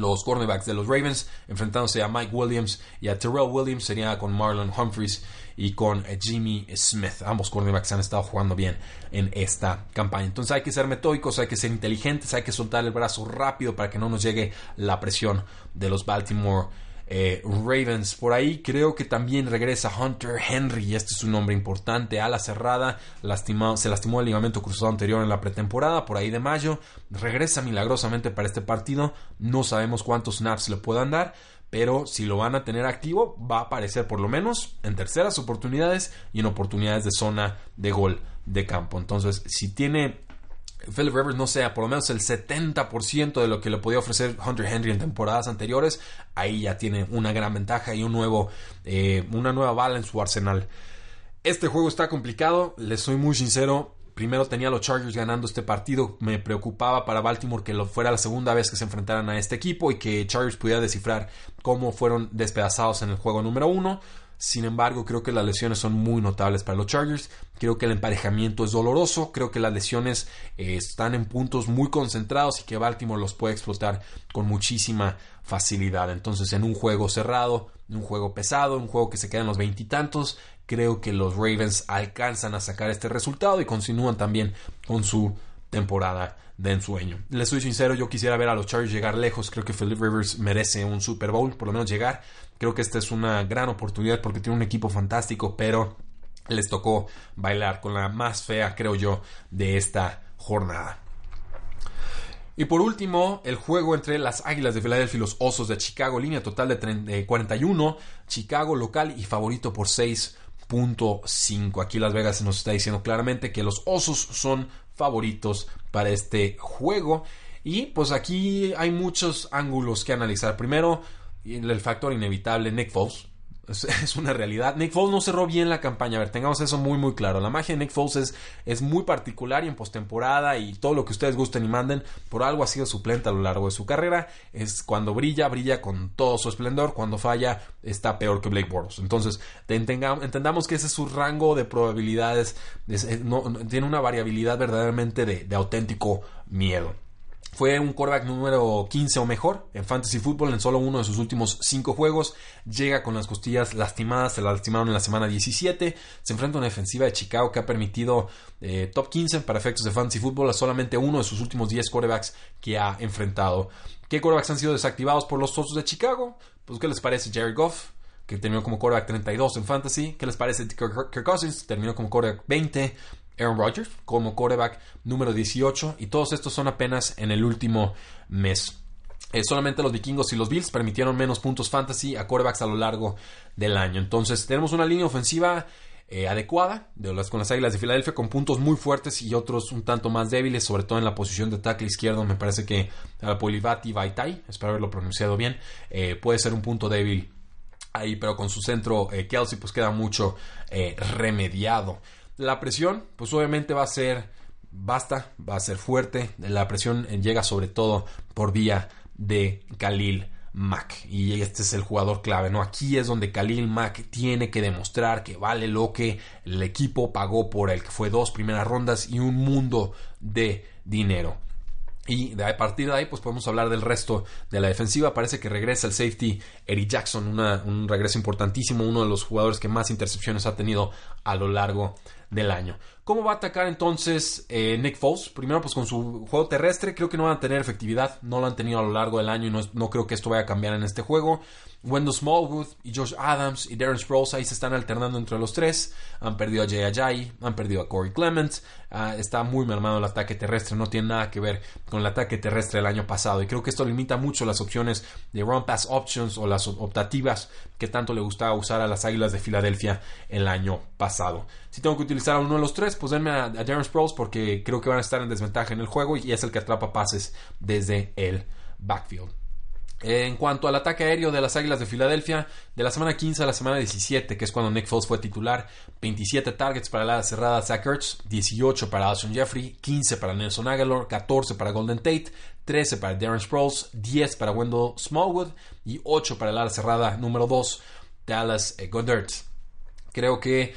los cornerbacks de los Ravens enfrentándose a Mike Williams y a Terrell Williams sería con Marlon Humphries y con eh, Jimmy Smith. Ambos cornerbacks han estado jugando bien en esta campaña. Entonces hay que ser metódicos, hay que ser inteligentes, hay que soltar el brazo rápido para que no nos llegue la presión de los Baltimore eh, Ravens. Por ahí creo que también regresa Hunter Henry, este es un nombre importante, ala cerrada, se lastimó el ligamento cruzado anterior en la pretemporada, por ahí de mayo, regresa milagrosamente para este partido, no sabemos cuántos snaps le puedan dar, pero si lo van a tener activo, va a aparecer por lo menos en terceras oportunidades y en oportunidades de zona de gol de campo. Entonces, si tiene Philip Rivers no sea por lo menos el 70% de lo que le podía ofrecer Hunter Henry en temporadas anteriores, ahí ya tiene una gran ventaja y un nuevo, eh, una nueva bala en su arsenal. Este juego está complicado, les soy muy sincero. Primero tenía a los Chargers ganando este partido. Me preocupaba para Baltimore que lo fuera la segunda vez que se enfrentaran a este equipo y que Chargers pudiera descifrar cómo fueron despedazados en el juego número uno. Sin embargo, creo que las lesiones son muy notables para los Chargers. Creo que el emparejamiento es doloroso. Creo que las lesiones eh, están en puntos muy concentrados y que Baltimore los puede explotar con muchísima facilidad. Entonces, en un juego cerrado, en un juego pesado, un juego que se queda en los veintitantos, creo que los Ravens alcanzan a sacar este resultado y continúan también con su temporada de ensueño. Les soy sincero, yo quisiera ver a los Chargers llegar lejos. Creo que Philip Rivers merece un Super Bowl, por lo menos llegar. Creo que esta es una gran oportunidad porque tiene un equipo fantástico, pero les tocó bailar con la más fea, creo yo, de esta jornada. Y por último, el juego entre las Águilas de Filadelfia y los Osos de Chicago, línea total de 41, Chicago local y favorito por 6.5. Aquí Las Vegas nos está diciendo claramente que los Osos son favoritos para este juego. Y pues aquí hay muchos ángulos que analizar. Primero, el factor inevitable, Nick Foles. Es, una realidad. Nick Foles no cerró bien la campaña. A ver, tengamos eso muy, muy claro. La magia de Nick Foles es, es muy particular y en postemporada y todo lo que ustedes gusten y manden, por algo ha sido suplente a lo largo de su carrera. Es cuando brilla, brilla con todo su esplendor. Cuando falla, está peor que Blake Bortles. Entonces, entendamos que ese es su rango de probabilidades. tiene una variabilidad verdaderamente de auténtico miedo. Fue un quarterback número 15 o mejor en Fantasy Football en solo uno de sus últimos 5 juegos. Llega con las costillas lastimadas, se la lastimaron en la semana 17. Se enfrenta a una defensiva de Chicago que ha permitido eh, top 15 para efectos de Fantasy Football a solamente uno de sus últimos 10 quarterbacks que ha enfrentado. ¿Qué quarterbacks han sido desactivados por los Osos de Chicago? Pues, ¿qué les parece Jerry Goff? que terminó como quarterback 32 en Fantasy. ¿Qué les parece Kirk Cousins? Terminó como quarterback 20. Aaron Rodgers como quarterback número 18 y todos estos son apenas en el último mes. Eh, solamente los vikingos y los Bills permitieron menos puntos fantasy a quarterbacks a lo largo del año. Entonces tenemos una línea ofensiva eh, adecuada con las Águilas de Filadelfia con puntos muy fuertes y otros un tanto más débiles, sobre todo en la posición de tackle izquierdo. Me parece que Polivati Vaitai, espero haberlo pronunciado bien, eh, puede ser un punto débil ahí, pero con su centro Kelsey pues queda mucho remediado. La presión, pues obviamente va a ser basta, va a ser fuerte. La presión llega sobre todo por vía de Khalil Mack. Y este es el jugador clave, ¿no? Aquí es donde Khalil Mack tiene que demostrar que vale lo que el equipo pagó por él, que fue dos primeras rondas y un mundo de dinero. Y de a partir de ahí, pues podemos hablar del resto de la defensiva. Parece que regresa el safety Eric Jackson, un regreso importantísimo, uno de los jugadores que más intercepciones ha tenido a lo largo del año. ¿Cómo va a atacar entonces eh, Nick Foles? Primero, pues con su juego terrestre, creo que no van a tener efectividad, no lo han tenido a lo largo del año y no, creo que esto vaya a cambiar en este juego. Wendell Smallwood y Josh Adams y Darren Sproles ahí se están alternando entre los tres. Han perdido a Jay Ajayi, han perdido a Corey Clements. Ah, está muy mermado el ataque terrestre, no tiene nada que ver con el ataque terrestre del año pasado. Y creo que esto limita mucho las opciones de run pass options o las optativas que tanto le gustaba usar a las Águilas de Filadelfia el año pasado. Si tengo que utilizar a uno de los tres, pues denme a, Darren Sproles porque creo que van a estar en desventaja en el juego y es el que atrapa pases desde el backfield. En cuanto al ataque aéreo de las Águilas de Filadelfia, de la semana 15 a la semana 17, que es cuando Nick Foles fue titular, 27 targets para la cerrada Zach Ertz, 18 para Alshon Jeffrey, 15 para Nelson Aguilar, 14 para Golden Tate, 13 para Darren Sproles, 10 para Wendell Smallwood y 8 para la ala cerrada número 2, Dallas Goddard. Creo que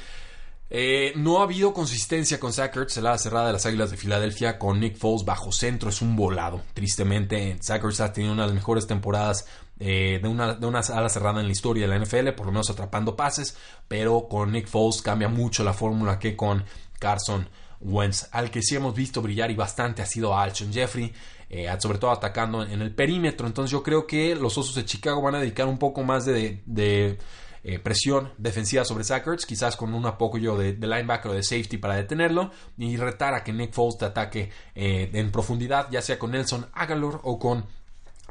eh, no ha habido consistencia con Zach Ertz, la cerrada de las Águilas de Filadelfia, con Nick Foles bajo centro, es un volado. Tristemente, Zach ha tenido una de las mejores temporadas eh, de, una, de una ala cerrada en la historia de la NFL, por lo menos atrapando pases, pero con Nick Foles cambia mucho la fórmula que con Carson Wentz. Al que sí hemos visto brillar y bastante ha sido Alshon Jeffrey, eh, sobre todo atacando en el perímetro. Entonces yo creo que los Osos de Chicago van a dedicar un poco más de eh, presión defensiva sobre Sackers, quizás con un apoyo de, linebacker o de safety para detenerlo y retar a que Nick Foles te ataque eh, en profundidad, ya sea con Nelson Agalor o con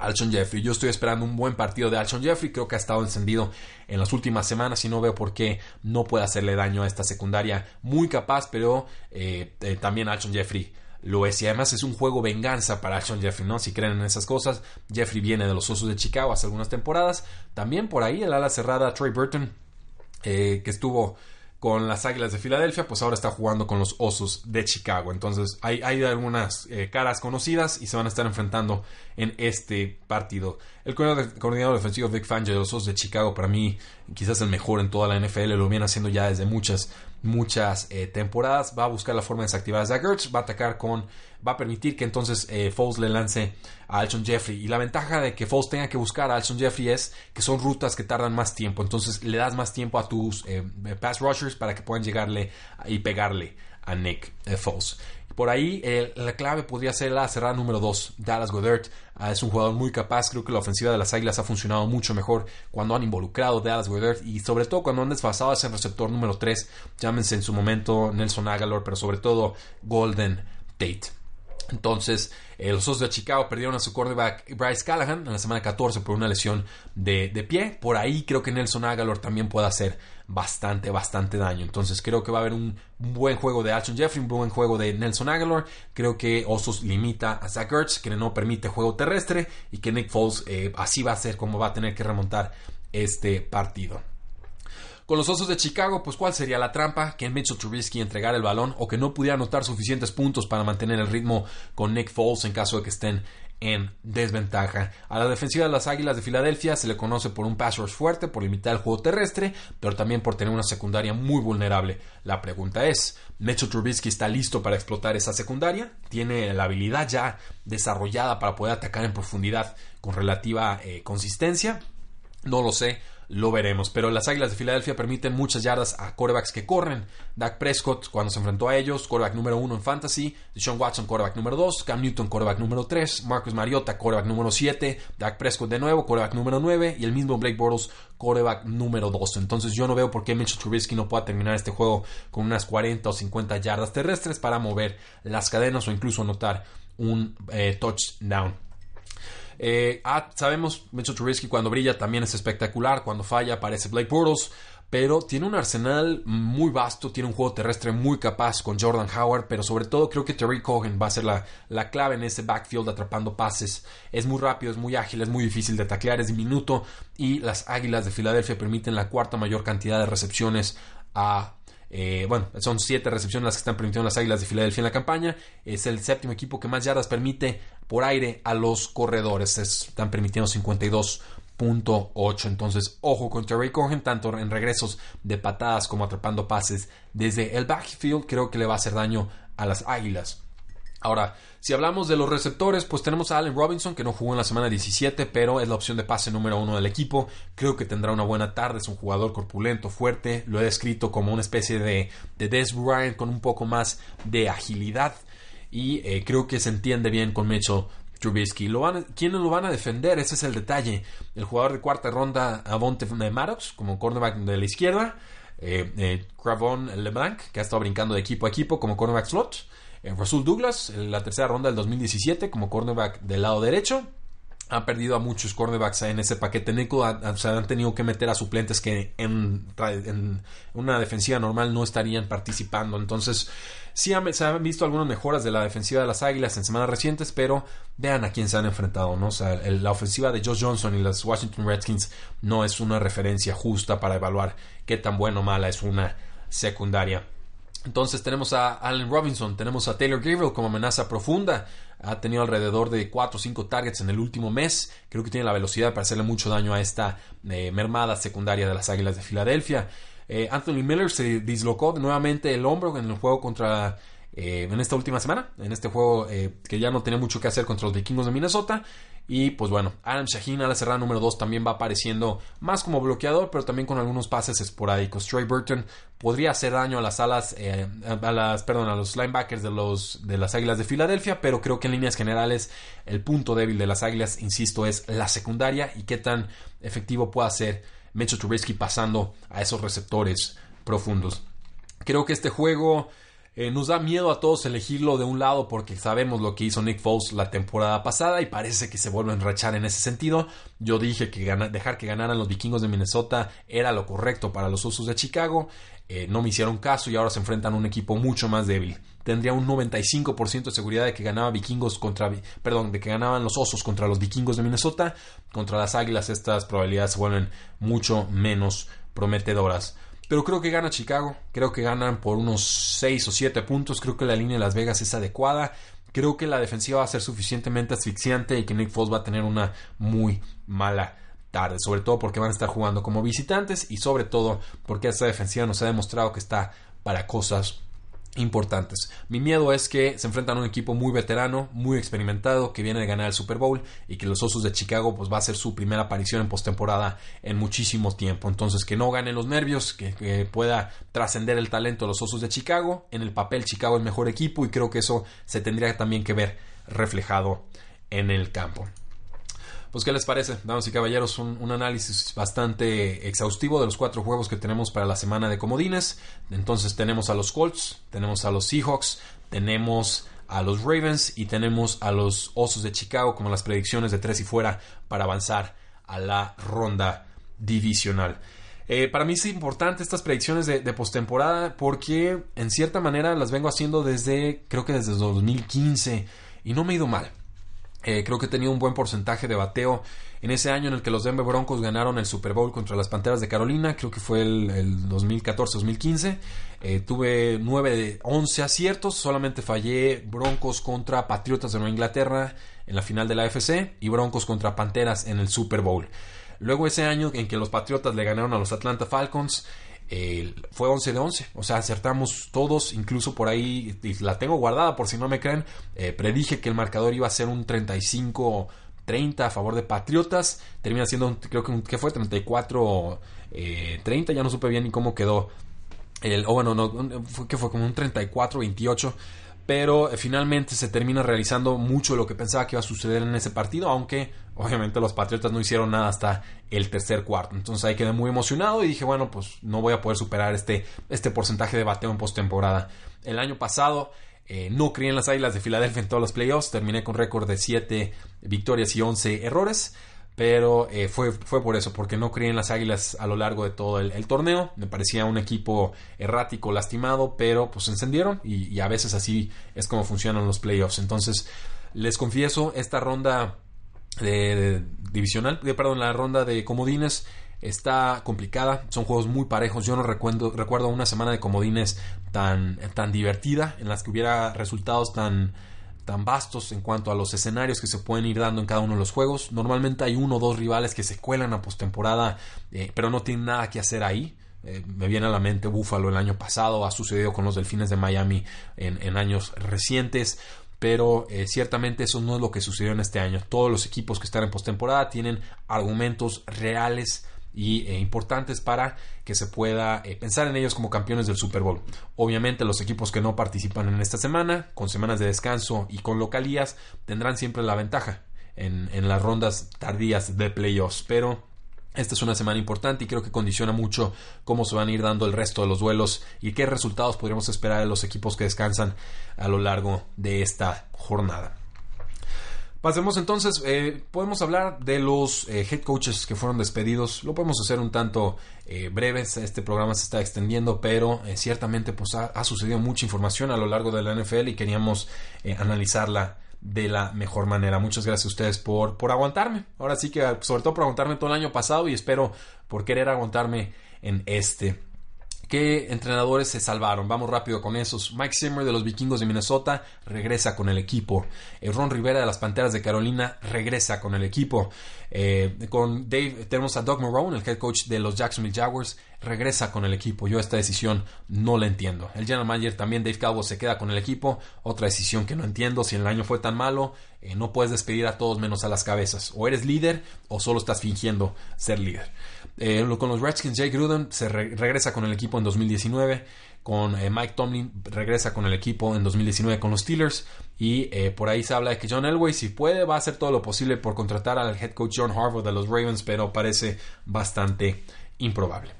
Alshon Jeffrey. Yo estoy esperando un buen partido de Alshon Jeffrey. Creo que ha estado encendido en las últimas semanas y no veo por qué no puede hacerle daño a esta secundaria muy capaz, pero eh, también Alshon Jeffrey lo es. Y además es un juego venganza para Sean Jeffrey, ¿no? Si creen en esas cosas. Jeffrey viene de los Osos de Chicago hace algunas temporadas. También por ahí el ala cerrada Trey Burton, eh, que estuvo con las Águilas de Filadelfia, pues ahora está jugando con los Osos de Chicago. Entonces hay, algunas eh, caras conocidas y se van a estar enfrentando en este partido. El coordinador defensivo Vic Fangio de los Osos de Chicago, para mí, quizás el mejor en toda la NFL, lo viene haciendo ya desde muchas, muchas eh, temporadas. Va a buscar la forma de desactivar a Zach va a atacar con va a permitir que entonces eh, Foles le lance a Alshon Jeffrey. Y la ventaja de que Foles tenga que buscar a Alshon Jeffrey es que son rutas que tardan más tiempo. Entonces le das más tiempo a tus eh, pass rushers para que puedan llegarle y pegarle a Nick eh, Foles. Por ahí la clave podría ser la cerrada número 2, Dallas Goddard. Ah, es un jugador muy capaz. Creo que la ofensiva de las Águilas ha funcionado mucho mejor cuando han involucrado a Dallas Goddard y sobre todo cuando han desfasado a ese receptor número 3. Llámense en su momento Nelson Aguilar, pero sobre todo Golden Tate. Entonces, eh, los Osos de Chicago perdieron a su quarterback Bryce Callahan en la semana 14 por una lesión de, pie. Por ahí creo que Nelson Aguilar también puede hacer bastante, bastante daño. Entonces creo que va a haber un, buen juego de Alshon Jeffrey, un buen juego de Nelson Aguilar. Creo que Osos limita a Zach Ertz, que no permite juego terrestre, y que Nick Foles eh, así va a ser como va a tener que remontar este partido. Con los Osos de Chicago, pues ¿cuál sería la trampa? Que Mitchell Trubisky entregara el balón o que no pudiera anotar suficientes puntos para mantener el ritmo con Nick Foles en caso de que estén en desventaja. A la defensiva de las Águilas de Filadelfia se le conoce por un pass rush fuerte, por limitar el juego terrestre, pero también por tener una secundaria muy vulnerable. La pregunta es, ¿Mitchell Trubisky está listo para explotar esa secundaria? ¿Tiene la habilidad ya desarrollada para poder atacar en profundidad con relativa eh, consistencia? No lo sé lo veremos. Pero las Águilas de Filadelfia permiten muchas yardas a corebacks que corren. Dak Prescott, cuando se enfrentó a ellos, coreback número uno en fantasy. Deshaun Watson, coreback número dos. Cam Newton, coreback número tres. Marcus Mariota, coreback número siete. Dak Prescott de nuevo, coreback número nueve. Y el mismo Blake Bortles, coreback número dos. Entonces yo no veo por qué Mitchell Trubisky no pueda terminar este juego con unas 40 o 50 yardas terrestres para mover las cadenas o incluso anotar un eh, touchdown. Eh, ah, sabemos, Mitchell Trubisky cuando brilla también es espectacular, cuando falla aparece Blake Bortles, pero tiene un arsenal muy vasto, tiene un juego terrestre muy capaz con Jordan Howard, pero sobre todo creo que Terry Cohen va a ser la, la, clave en ese backfield atrapando pases. Es muy rápido, es muy ágil, es muy difícil de taclear, es diminuto y las Águilas de Filadelfia permiten la cuarta mayor cantidad de recepciones a eh, bueno, son siete recepciones las que están permitiendo las Águilas de Filadelfia en la campaña. Es el séptimo equipo que más yardas permite por aire a los corredores. están permitiendo 52.8. Entonces, ojo con Terry Cohen, tanto en regresos de patadas como atrapando pases desde el backfield. Creo que le va a hacer daño a las Águilas. Ahora, si hablamos de los receptores, pues tenemos a Allen Robinson, que no jugó en la semana 17, pero es la opción de pase número uno del equipo. Creo que tendrá una buena tarde, es un jugador corpulento, fuerte. Lo he descrito como una especie de, de Des Bryant con un poco más de agilidad. Y eh, creo que se entiende bien con Mitchell Trubisky. Lo ¿Quiénes lo van a defender? Ese es el detalle. El jugador de cuarta ronda, Avonte Maddox, como cornerback de la izquierda. Eh, eh, Cravon LeBlanc, que ha estado brincando de equipo a equipo como cornerback slot. Rasul Douglas, en la tercera ronda del 2017 como cornerback del lado derecho. Ha perdido a muchos cornerbacks en ese paquete nickel. se han tenido que meter a suplentes que en, una defensiva normal no estarían participando. Entonces, sí se han visto algunas mejoras de la defensiva de las Águilas en semanas recientes, pero vean a quién se han enfrentado. ¿no? la ofensiva de Josh Johnson y los Washington Redskins no es una referencia justa para evaluar qué tan buena o mala es una secundaria. Entonces tenemos a Allen Robinson, tenemos a Taylor Gabriel como amenaza profunda. Ha tenido alrededor de 4 o 5 targets en el último mes. Creo que tiene la velocidad para hacerle mucho daño a esta eh, mermada secundaria de las Águilas de Filadelfia. Eh, Anthony Miller se dislocó nuevamente el hombro en el juego contra eh, en esta última semana, en este juego que ya no tenía mucho que hacer contra los vikingos de Minnesota. Y pues bueno, Adam Shaheen a la cerrada número 2 también va apareciendo más como bloqueador, pero también con algunos pases esporádicos. Trey Burton podría hacer daño a las alas, eh, a las, perdón, a los linebackers de los de las Águilas de Filadelfia, pero creo que en líneas generales el punto débil de las Águilas, insisto, es la secundaria y qué tan efectivo puede ser Mitchell Trubisky pasando a esos receptores profundos. Creo que este juego eh, nos da miedo a todos elegirlo de un lado porque sabemos lo que hizo Nick Foles la temporada pasada y parece que se vuelve a enrachar en ese sentido. Yo dije que dejar que ganaran los vikingos de Minnesota era lo correcto para los Osos de Chicago. Eh, no me hicieron caso y ahora se enfrentan a un equipo mucho más débil. Tendría un 95% de seguridad de que ganaba vikingos contra, perdón, de que ganaban los osos contra los vikingos de Minnesota. Contra las águilas estas probabilidades se vuelven mucho menos prometedoras. Pero creo que gana Chicago, creo que ganan por unos 6 o 7 puntos, creo que la línea de Las Vegas es adecuada, creo que la defensiva va a ser suficientemente asfixiante y que Nick Foles va a tener una muy mala tarde, sobre todo porque van a estar jugando como visitantes y sobre todo porque esta defensiva nos ha demostrado que está para cosas importantes. Mi miedo es que se enfrentan a un equipo muy veterano, muy experimentado, que viene de ganar el Super Bowl y que los Osos de Chicago pues va a ser su primera aparición en postemporada en muchísimo tiempo. Entonces que no ganen los nervios, que, que pueda trascender el talento de los Osos de Chicago. En el papel Chicago es el mejor equipo y creo que eso se tendría también que ver reflejado en el campo. Pues, ¿qué les parece, damas y caballeros? Un, análisis bastante exhaustivo de los cuatro juegos que tenemos para la semana de comodines. Entonces, tenemos a los Colts, tenemos a los Seahawks, tenemos a los Ravens y tenemos a los Osos de Chicago como las predicciones de tres y fuera para avanzar a la ronda divisional. Eh, para mí es importante estas predicciones de, de postemporada porque en cierta manera las vengo haciendo desde, creo que desde 2015 y no me ha ido mal. Eh, creo que tenía un buen porcentaje de bateo en ese año en el que los Denver Broncos ganaron el Super Bowl contra las Panteras de Carolina, creo que fue el, 2014-2015. Eh, tuve 9 de 11 aciertos, solamente fallé Broncos contra Patriotas de Nueva Inglaterra en la final de la AFC y Broncos contra Panteras en el Super Bowl. Luego ese año en que los Patriotas le ganaron a los Atlanta Falcons, fue 11 de 11. O sea, acertamos todos, incluso por ahí, y la tengo guardada por si no me creen, eh, predije que el marcador iba a ser un 35 30 a favor de Patriotas. Termina siendo, creo que, fue 34 30, eh, ya no supe bien ni cómo quedó. El, o bueno, no, fue, que fue como un 34 28 pero eh, finalmente se termina realizando mucho lo que pensaba que iba a suceder en ese partido, aunque obviamente los Patriotas no hicieron nada hasta el tercer cuarto. Entonces ahí quedé muy emocionado y dije, bueno, pues no voy a poder superar este, este porcentaje de bateo en postemporada. El año pasado eh, no creí en las Águilas de Filadelfia en todos los playoffs, terminé con récord de 7 victorias y 11 errores pero eh, fue, fue por eso, porque no creí en las Águilas a lo largo de todo el, torneo. Me parecía un equipo errático, lastimado, pero pues encendieron y, a veces así es como funcionan los playoffs. Entonces, les confieso, esta ronda de, divisional, de, perdón, la ronda de comodines está complicada, son juegos muy parejos. Yo no recuerdo, recuerdo una semana de comodines tan, tan divertida, en las que hubiera resultados tan tan vastos en cuanto a los escenarios que se pueden ir dando en cada uno de los juegos. Normalmente hay uno o dos rivales que se cuelan a postemporada, eh, pero no tienen nada que hacer ahí. Eh, me viene a la mente Buffalo el año pasado, ha sucedido con los Delfines de Miami en, años recientes, pero eh, ciertamente eso no es lo que sucedió en este año. Todos los equipos que están en postemporada tienen argumentos reales y eh, importantes para que se pueda eh, pensar en ellos como campeones del Super Bowl. Obviamente los equipos que no participan en esta semana, con semanas de descanso y con localías, tendrán siempre la ventaja en, en las rondas tardías de playoffs, pero esta es una semana importante y creo que condiciona mucho cómo se van a ir dando el resto de los duelos y qué resultados podríamos esperar de los equipos que descansan a lo largo de esta jornada. Pasemos entonces, eh, podemos hablar de los eh, head coaches que fueron despedidos. Lo podemos hacer un tanto eh, breve, este programa se está extendiendo, pero ciertamente pues, ha, sucedido mucha información a lo largo de la NFL y queríamos analizarla de la mejor manera. Muchas gracias a ustedes por, por aguantarme. Ahora sí que sobre todo por aguantarme todo el año pasado y espero por querer aguantarme en este ¿Qué entrenadores se salvaron? Vamos rápido con esos. Mike Zimmer de los Vikingos de Minnesota regresa con el equipo. Eh, Ron Rivera de las Panteras de Carolina regresa con el equipo. Eh, con Dave tenemos a Doug Marrone, el head coach de los Jacksonville Jaguars, regresa con el equipo. Yo esta decisión no la entiendo. El general manager también Dave Cowboy se queda con el equipo. Otra decisión que no entiendo. Si el año fue tan malo, eh, no puedes despedir a todos menos a las cabezas. O eres líder o solo estás fingiendo ser líder. Eh, con los Redskins, Jake Gruden se regresa con el equipo en 2019. Con eh, Mike Tomlin regresa con el equipo en 2019 con los Steelers. Y eh, por ahí se habla de que John Elway, si puede, va a hacer todo lo posible por contratar al head coach John Harbaugh de los Ravens, pero parece bastante improbable.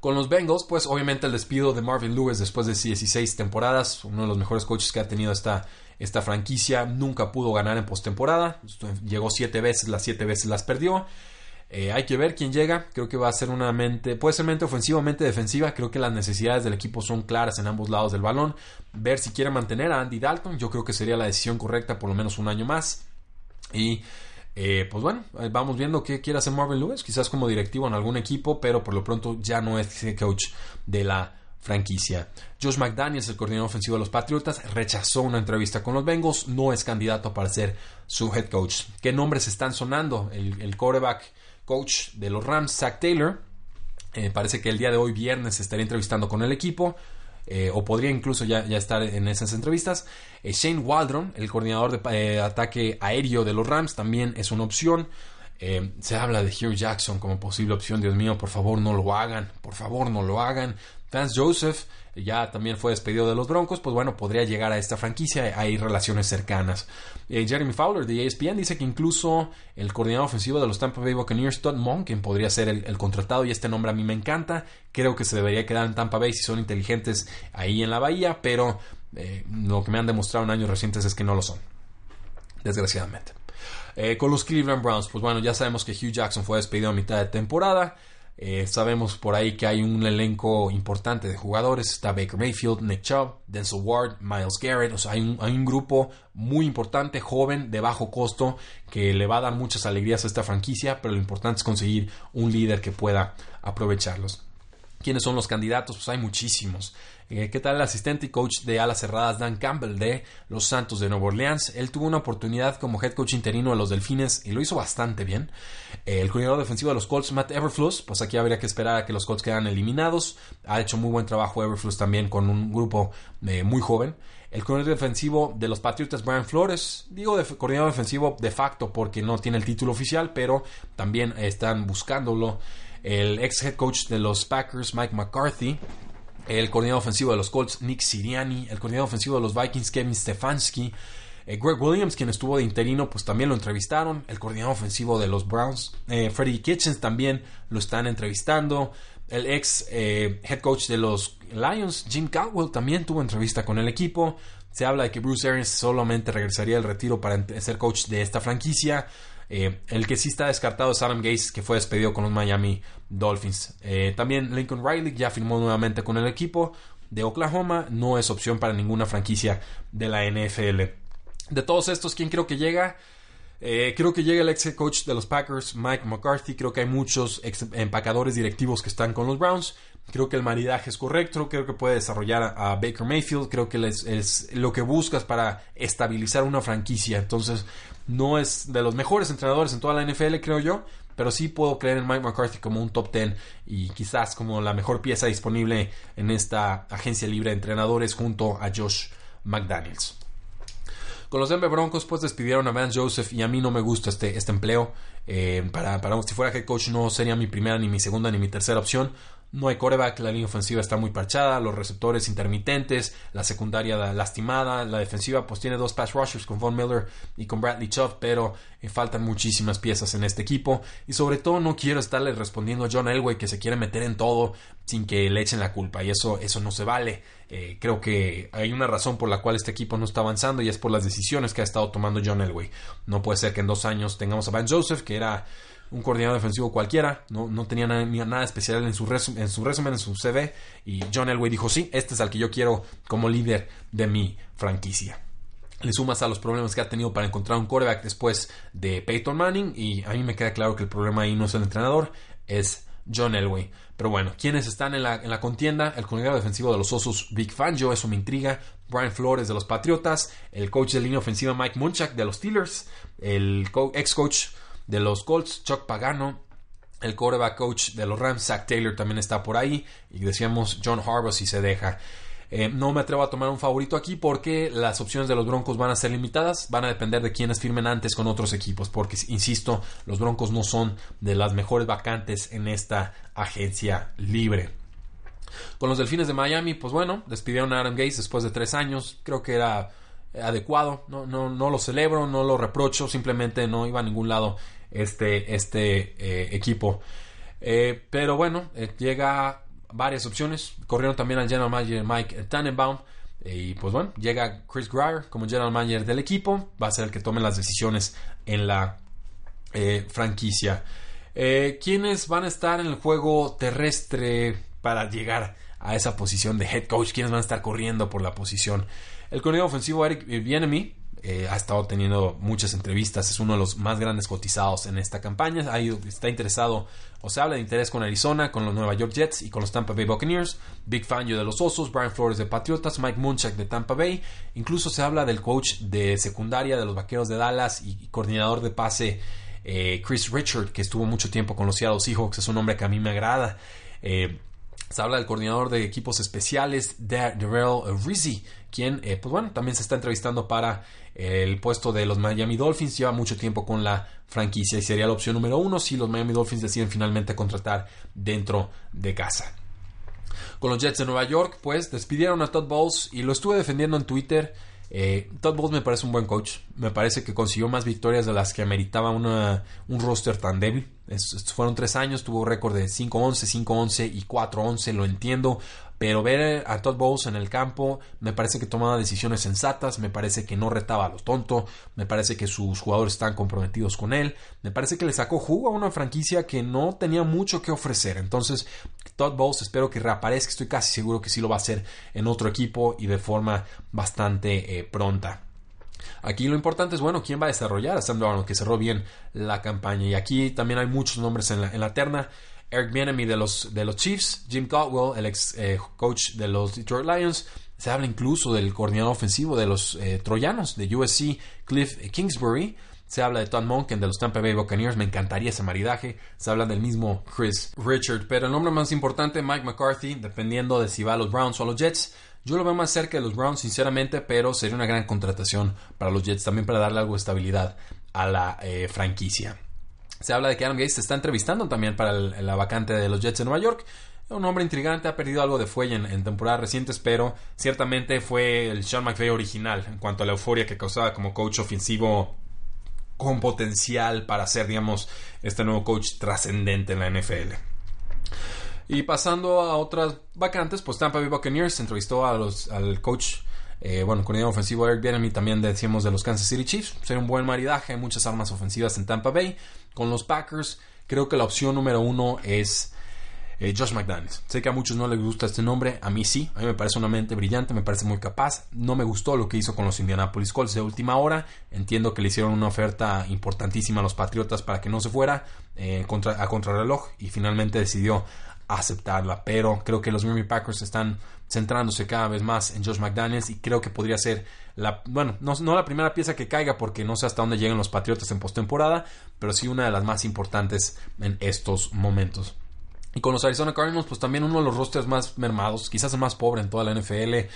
Con los Bengals, pues obviamente el despido de Marvin Lewis después de 16 temporadas, uno de los mejores coaches que ha tenido esta, esta franquicia, nunca pudo ganar en postemporada, llegó 7 veces, las 7 veces las perdió. Eh, hay que ver quién llega. Creo que va a ser una mente, puede ser mente ofensiva mente defensiva. Creo que las necesidades del equipo son claras en ambos lados del balón. Ver si quiere mantener a Andy Dalton. Yo creo que sería la decisión correcta por lo menos un año más. Y Eh, pues bueno, vamos viendo qué quiere hacer Marvin Lewis, quizás como directivo en algún equipo, pero por lo pronto ya no es coach de la franquicia. Josh McDaniels, el coordinador ofensivo de los Patriotas, rechazó una entrevista con los Bengals, no es candidato para ser su head coach. ¿Qué nombres están sonando? El, el quarterback coach de los Rams, Zach Taylor, eh, parece que el día de hoy, viernes, estaría entrevistando con el equipo. Eh, o podría incluso ya, estar en esas entrevistas. Eh, Shane Waldron, el coordinador de ataque aéreo de los Rams, también es una opción. se habla de Hugh Jackson como posible opción. Dios mío, por favor no lo hagan. Por favor no lo hagan. Vance Joseph ya también fue despedido de los Broncos, pues bueno, podría llegar a esta franquicia, hay relaciones cercanas. Eh, Jeremy Fowler de ESPN dice que incluso el coordinador ofensivo de los Tampa Bay Buccaneers, Todd Monken, podría ser el, contratado y este nombre a mí me encanta, creo que se debería quedar en Tampa Bay si son inteligentes ahí en la bahía, pero eh, lo que me han demostrado en años recientes es que no lo son, desgraciadamente. Eh, con los Cleveland Browns, pues bueno, ya sabemos que Hugh Jackson fue despedido a mitad de temporada. Eh, sabemos por ahí que hay un elenco importante de jugadores. Está Baker Mayfield, Nick Chubb, Denzel Ward, Miles Garrett. O sea, hay un, hay un, grupo muy importante, joven, de bajo costo, que le va a dar muchas alegrías a esta franquicia, pero lo importante es conseguir un líder que pueda aprovecharlos. ¿Quiénes son los candidatos? Pues hay muchísimos. Eh, ¿Qué tal el asistente y coach de alas cerradas Dan Campbell de los Santos de Nueva Orleans? Él tuvo una oportunidad como head coach interino de los Delfines y lo hizo bastante bien. Eh, el coordinador defensivo de los Colts, Matt Everfluss, pues aquí habría que esperar a que los Colts quedan eliminados. Ha hecho muy buen trabajo Everfluss también con un grupo eh, muy joven. El coordinador defensivo de los Patriotas, Brian Flores, digo de, coordinador defensivo de facto porque no tiene el título oficial, pero también están buscándolo el ex head coach de los Packers, Mike McCarthy, el coordinador ofensivo de los Colts, Nick Siriani, el coordinador ofensivo de los Vikings, Kevin Stefanski, eh, Greg Williams, quien estuvo de interino, pues también lo entrevistaron. El coordinador ofensivo de los Browns, eh, Freddie Kitchens, también lo están entrevistando. El ex eh, head coach de los Lions, Jim Caldwell, también tuvo entrevista con el equipo. Se habla de que Bruce Arians solamente regresaría al retiro para ser coach de esta franquicia. Eh, el que sí está descartado es Adam Gates, que fue despedido con los Miami Dolphins. Eh, también Lincoln Riley ya firmó nuevamente con el equipo de Oklahoma. No es opción para ninguna franquicia de la NFL. De todos estos, ¿quién creo que llega? Eh, creo que llega el ex coach de los Packers, Mike McCarthy. Creo que hay muchos empacadores directivos que están con los Browns. Creo que el maridaje es correcto. Creo que puede desarrollar a, Baker Mayfield. Creo que es, lo que buscas para estabilizar una franquicia. Entonces, no es de los mejores entrenadores en toda la NFL, creo yo, pero sí puedo creer en Mike McCarthy como un top 10 y quizás como la mejor pieza disponible en esta agencia libre de entrenadores junto a Josh McDaniels. Con los Denver Broncos, pues despidieron a Vance Joseph y a mí no me gusta este, este empleo. Eh, para, para si fuera head coach no sería mi primera, ni mi segunda, ni mi tercera opción. No hay coreback, la línea ofensiva está muy parchada, los receptores intermitentes, la secundaria lastimada, la defensiva pues tiene dos pass rushers con Von Miller y con Bradley Chubb, pero eh, faltan muchísimas piezas en este equipo y sobre todo no quiero estarle respondiendo a John Elway que se quiere meter en todo sin que le echen la culpa y eso, eso no se vale. Eh, creo que hay una razón por la cual este equipo no está avanzando y es por las decisiones que ha estado tomando John Elway. No puede ser que en dos años tengamos a Van Joseph, que era un coordinador defensivo cualquiera, no, no tenía nada, nada especial en su, en su resumen, en su CV, y John Elway dijo, sí, este es al que yo quiero como líder de mi franquicia. Le sumas a los problemas que ha tenido para encontrar un quarterback después de Peyton Manning, y a mí me queda claro que el problema ahí no es el entrenador, es John Elway. Pero bueno, ¿quiénes están en la, en la contienda? El coordinador defensivo de los Osos, Big Fangio, eso me intriga. Brian Flores de los Patriotas, el coach de línea ofensiva Mike Munchak de los Steelers, el ex coach de los Colts, Chuck Pagano, el quarterback coach de los Rams, Zach Taylor también está por ahí. Y decíamos John Harbaugh si se deja. Eh, no me atrevo a tomar un favorito aquí porque las opciones de los Broncos van a ser limitadas, van a depender de quienes firmen antes con otros equipos, porque insisto, los Broncos no son de las mejores vacantes en esta agencia libre. Con los Delfines de Miami, pues bueno, despidieron a Adam Gates después de tres años, creo que era adecuado, no, no, no lo celebro, no lo reprocho, simplemente no iba a ningún lado este, este eh, equipo. Eh, pero bueno, eh, llega varias opciones. Corrieron también al general manager Mike Tannenbaum. y pues bueno, llega Chris Greyer como general manager del equipo. Va a ser el que tome las decisiones en la franquicia. ¿Quiénes van a estar en el juego terrestre para llegar a esa posición de head coach? ¿Quiénes van a estar corriendo por la posición? El coordinador ofensivo Eric Bienemy eh, ha estado teniendo muchas entrevistas, es uno de los más grandes cotizados en esta campaña. Ahí está interesado, o se habla de interés con Arizona, con los Nueva York Jets y con los Tampa Bay Buccaneers. Big Fangio de los Osos, Brian Flores de Patriotas, Mike Munchak de Tampa Bay. Incluso se habla del coach de secundaria de los Vaqueros de Dallas y coordinador de pase eh, Chris Richard, que estuvo mucho tiempo con los Seattle Seahawks. Es un hombre que a mí me agrada. Eh, se habla del coordinador de equipos especiales, Darrell Rizzi, quien, eh, pues bueno, también se está entrevistando para el puesto de los Miami Dolphins. Lleva mucho tiempo con la franquicia y sería la opción número uno si los Miami Dolphins deciden finalmente contratar dentro de casa. Con los Jets de Nueva York, pues despidieron a Todd Bowles y lo estuve defendiendo en Twitter. Eh, Todd Bowles me parece un buen coach. Me parece que consiguió más victorias de las que ameritaba un roster tan débil fueron tres años, tuvo récord de 5-11, 5-11 y 4-11, lo entiendo. Pero ver a Todd Bowles en el campo me parece que tomaba decisiones sensatas, me parece que no retaba a lo tonto, me parece que sus jugadores están comprometidos con él, me parece que le sacó jugo a una franquicia que no tenía mucho que ofrecer. Entonces, Todd Bowles espero que reaparezca, estoy casi seguro que sí lo va a hacer en otro equipo y de forma bastante eh, pronta. Aquí lo importante es, bueno, quién va a desarrollar a Sam Darnold, que cerró bien la campaña. Y aquí también hay muchos nombres en la, en la terna. Eric Bieniemy de los, de los Chiefs, Jim Caldwell, el ex eh, coach de los Detroit Lions. Se habla incluso del coordinador ofensivo de los eh, troyanos de USC, Cliff Kingsbury. Se habla de Tom Monken de los Tampa Bay Buccaneers. Me encantaría ese maridaje. Se habla del mismo Chris Richard. Pero el nombre más importante, Mike McCarthy, dependiendo de si va a los Browns o a los Jets. Yo lo veo más cerca de los Browns, sinceramente, pero sería una gran contratación para los Jets, también para darle algo de estabilidad a la eh, franquicia. Se habla de que Adam Gates se está entrevistando también para la vacante de los Jets de Nueva York. Un hombre intrigante, ha perdido algo de fuelle en, temporadas recientes, pero ciertamente fue el Sean McVay original en cuanto a la euforia que causaba como coach ofensivo con potencial para ser, digamos, este nuevo coach trascendente en la NFL. Y pasando a otras vacantes, pues Tampa Bay Buccaneers entrevistó al coach, eh, bueno, coordinador ofensivo Eric Bieniemy, también decíamos de los Kansas City Chiefs. Sería un buen maridaje, hay muchas armas ofensivas en Tampa Bay. Con los Packers, creo que la opción número uno es eh, Josh McDaniels. Sé que a muchos no les gusta este nombre, a mí sí, a mí me parece una mente brillante, me parece muy capaz. No me gustó lo que hizo con los Indianapolis Colts de última hora. Entiendo que le hicieron una oferta importantísima a los Patriotas para que no se fuera eh, a contrarreloj y finalmente decidió aceptarla. Pero creo que los Miami Packers están centrándose cada vez más en Josh McDaniels y creo que podría ser la, bueno, no, la primera pieza que caiga porque no sé hasta dónde llegan los Patriotas en postemporada, pero sí una de las más importantes en estos momentos. Y con los Arizona Cardinals, pues también uno de los rosters más mermados, quizás el más pobre en toda la NFL.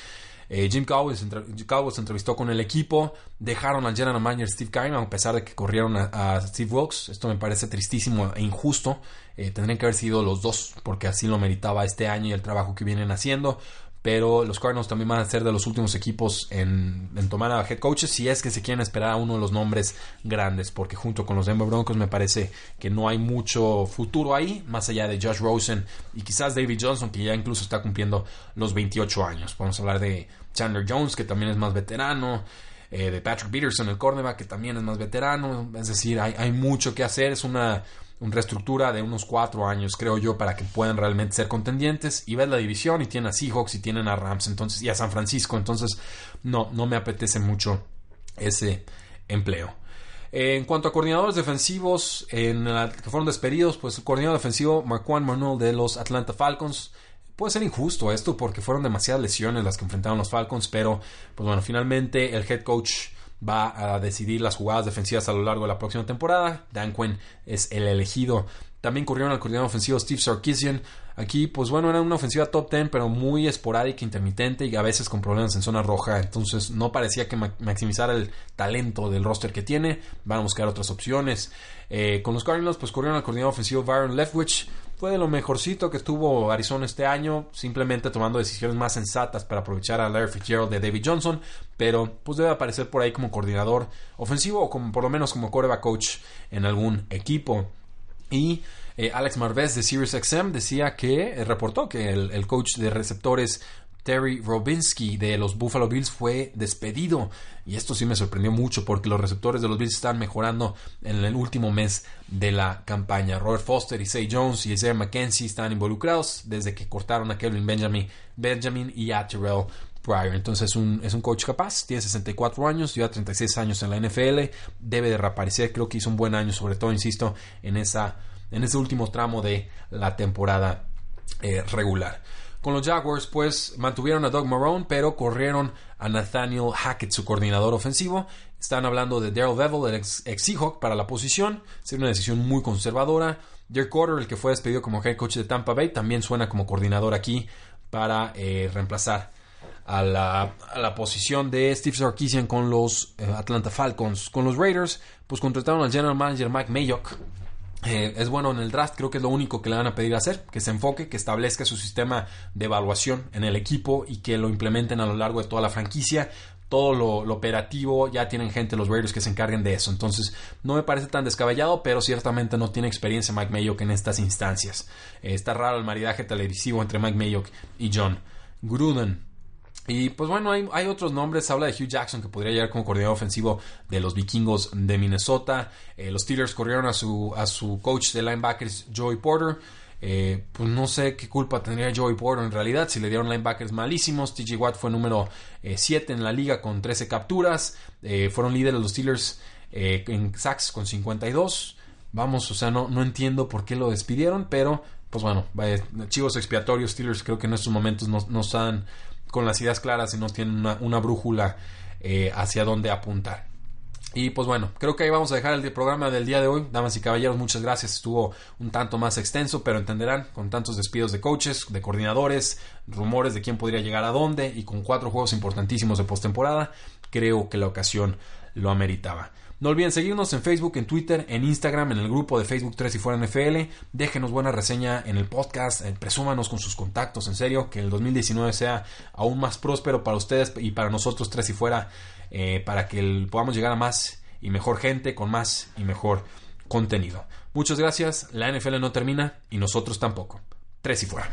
Eh, Jim Cowboys se entrevistó con el equipo, dejaron al general manager Steve Keim a pesar de que corrieron a, Steve Wilkes. Esto me parece tristísimo e injusto. Eh, tendrían que haber sido los dos, porque así lo meritaba este año y el trabajo que vienen haciendo. Pero los Cardinals también van a ser de los últimos equipos en, tomar a head coaches si es que se quieren esperar a uno de los nombres grandes, porque junto con los Denver Broncos me parece que no hay mucho futuro ahí, más allá de Josh Rosen y quizás David Johnson, que ya incluso está cumpliendo los 28 años. Podemos hablar de Chandler Jones, que también es más veterano. Eh, de Patrick Peterson, el cornerback, que también es más veterano. Es decir, hay, hay mucho que hacer. Es una, reestructura de unos cuatro años, creo yo, para que puedan realmente ser contendientes. Y ves la división y tienen a Seahawks y tienen a Rams entonces, y a San Francisco. Entonces, no, no me apetece mucho ese empleo. En cuanto a coordinadores defensivos en que fueron despedidos, pues el coordinador defensivo Marquand Manuel de los Atlanta Falcons puede ser injusto esto porque fueron demasiadas lesiones las que enfrentaron los Falcons, pero pues bueno, finalmente el head coach va a decidir las jugadas defensivas a lo largo de la próxima temporada. Dan Quinn es el elegido. También corrieron al coordinador ofensivo Steve Sarkisian. Aquí, pues bueno, era una ofensiva top 10, pero muy esporádica, intermitente y a veces con problemas en zona roja. Entonces no parecía que maximizara el talento del roster que tiene. Van a buscar otras opciones. Eh, con los Cardinals, pues corrieron al coordinador ofensivo Byron Leftwich fue de lo mejorcito que estuvo Arizona este año, simplemente tomando decisiones más sensatas para aprovechar a Larry Fitzgerald de David Johnson, pero pues debe aparecer por ahí como coordinador ofensivo o como por lo menos como coreback coach en algún equipo. Y eh, Alex Marvez de SiriusXM decía que eh, reportó que el, coach de receptores Terry Robinsky de los Buffalo Bills fue despedido. Y esto sí me sorprendió mucho porque los receptores de los Bills están mejorando en el último mes de la campaña. Robert Foster y Say Jones y Isaiah McKenzie están involucrados desde que cortaron a Kevin Benjamin, Benjamin y a Terrell Pryor. Entonces es un, es un coach capaz, tiene 64 años, lleva 36 años en la NFL, debe de reaparecer, creo que hizo un buen año, sobre todo, insisto, en, esa, en ese último tramo de la temporada eh, regular. Con los Jaguars, pues mantuvieron a Doug Marrone, pero corrieron a Nathaniel Hackett, su coordinador ofensivo. Están hablando de Daryl Bevel, el ex, Seahawk, para la posición. Sería una decisión muy conservadora. Dirk Carter, el que fue despedido como head coach de Tampa Bay, también suena como coordinador aquí para eh, reemplazar a la, posición de Steve Sarkisian con los eh, Atlanta Falcons. Con los Raiders, pues contrataron al general manager Mike Mayock eh, es bueno en el draft, creo que es lo único que le van a pedir hacer, que se enfoque, que establezca su sistema de evaluación en el equipo y que lo implementen a lo largo de toda la franquicia. Todo lo, operativo, ya tienen gente los Raiders que se encarguen de eso. Entonces, no me parece tan descabellado, pero ciertamente no tiene experiencia Mike Mayock en estas instancias. Eh, está raro el maridaje televisivo entre Mike Mayock y John Gruden. Y pues bueno, hay, otros nombres. Habla de Hugh Jackson, que podría llegar como coordinador ofensivo de los vikingos de Minnesota. Eh, los Steelers corrieron a su, a su coach de linebackers, Joey Porter. Eh, pues no sé qué culpa tendría Joey Porter en realidad. Si le dieron linebackers malísimos. TJ Watt fue número 7 eh, en la liga con 13 capturas. fueron líderes los Steelers en sacks con 52. Vamos, o sea, no, no entiendo por qué lo despidieron, pero pues bueno, chivos expiatorios. Steelers creo que en estos momentos no, no están con las ideas claras y no tienen una, brújula eh, hacia dónde apuntar. Y pues bueno, creo que ahí vamos a dejar el programa del día de hoy. Damas y caballeros, muchas gracias. Estuvo un tanto más extenso, pero entenderán, con tantos despidos de coaches, de coordinadores, rumores de quién podría llegar a dónde y con cuatro juegos importantísimos de postemporada, creo que la ocasión lo ameritaba. No olviden seguirnos en Facebook, en Twitter, en Instagram, en el grupo de Facebook 3 y fuera NFL. Déjenos buena reseña en el podcast, eh, presúmanos con sus contactos, en serio, que el 2019 sea aún más próspero para ustedes y para nosotros 3 y fuera, eh, para que podamos llegar a más y mejor gente con más y mejor contenido. Muchas gracias, la NFL no termina y nosotros tampoco. 3 y fuera.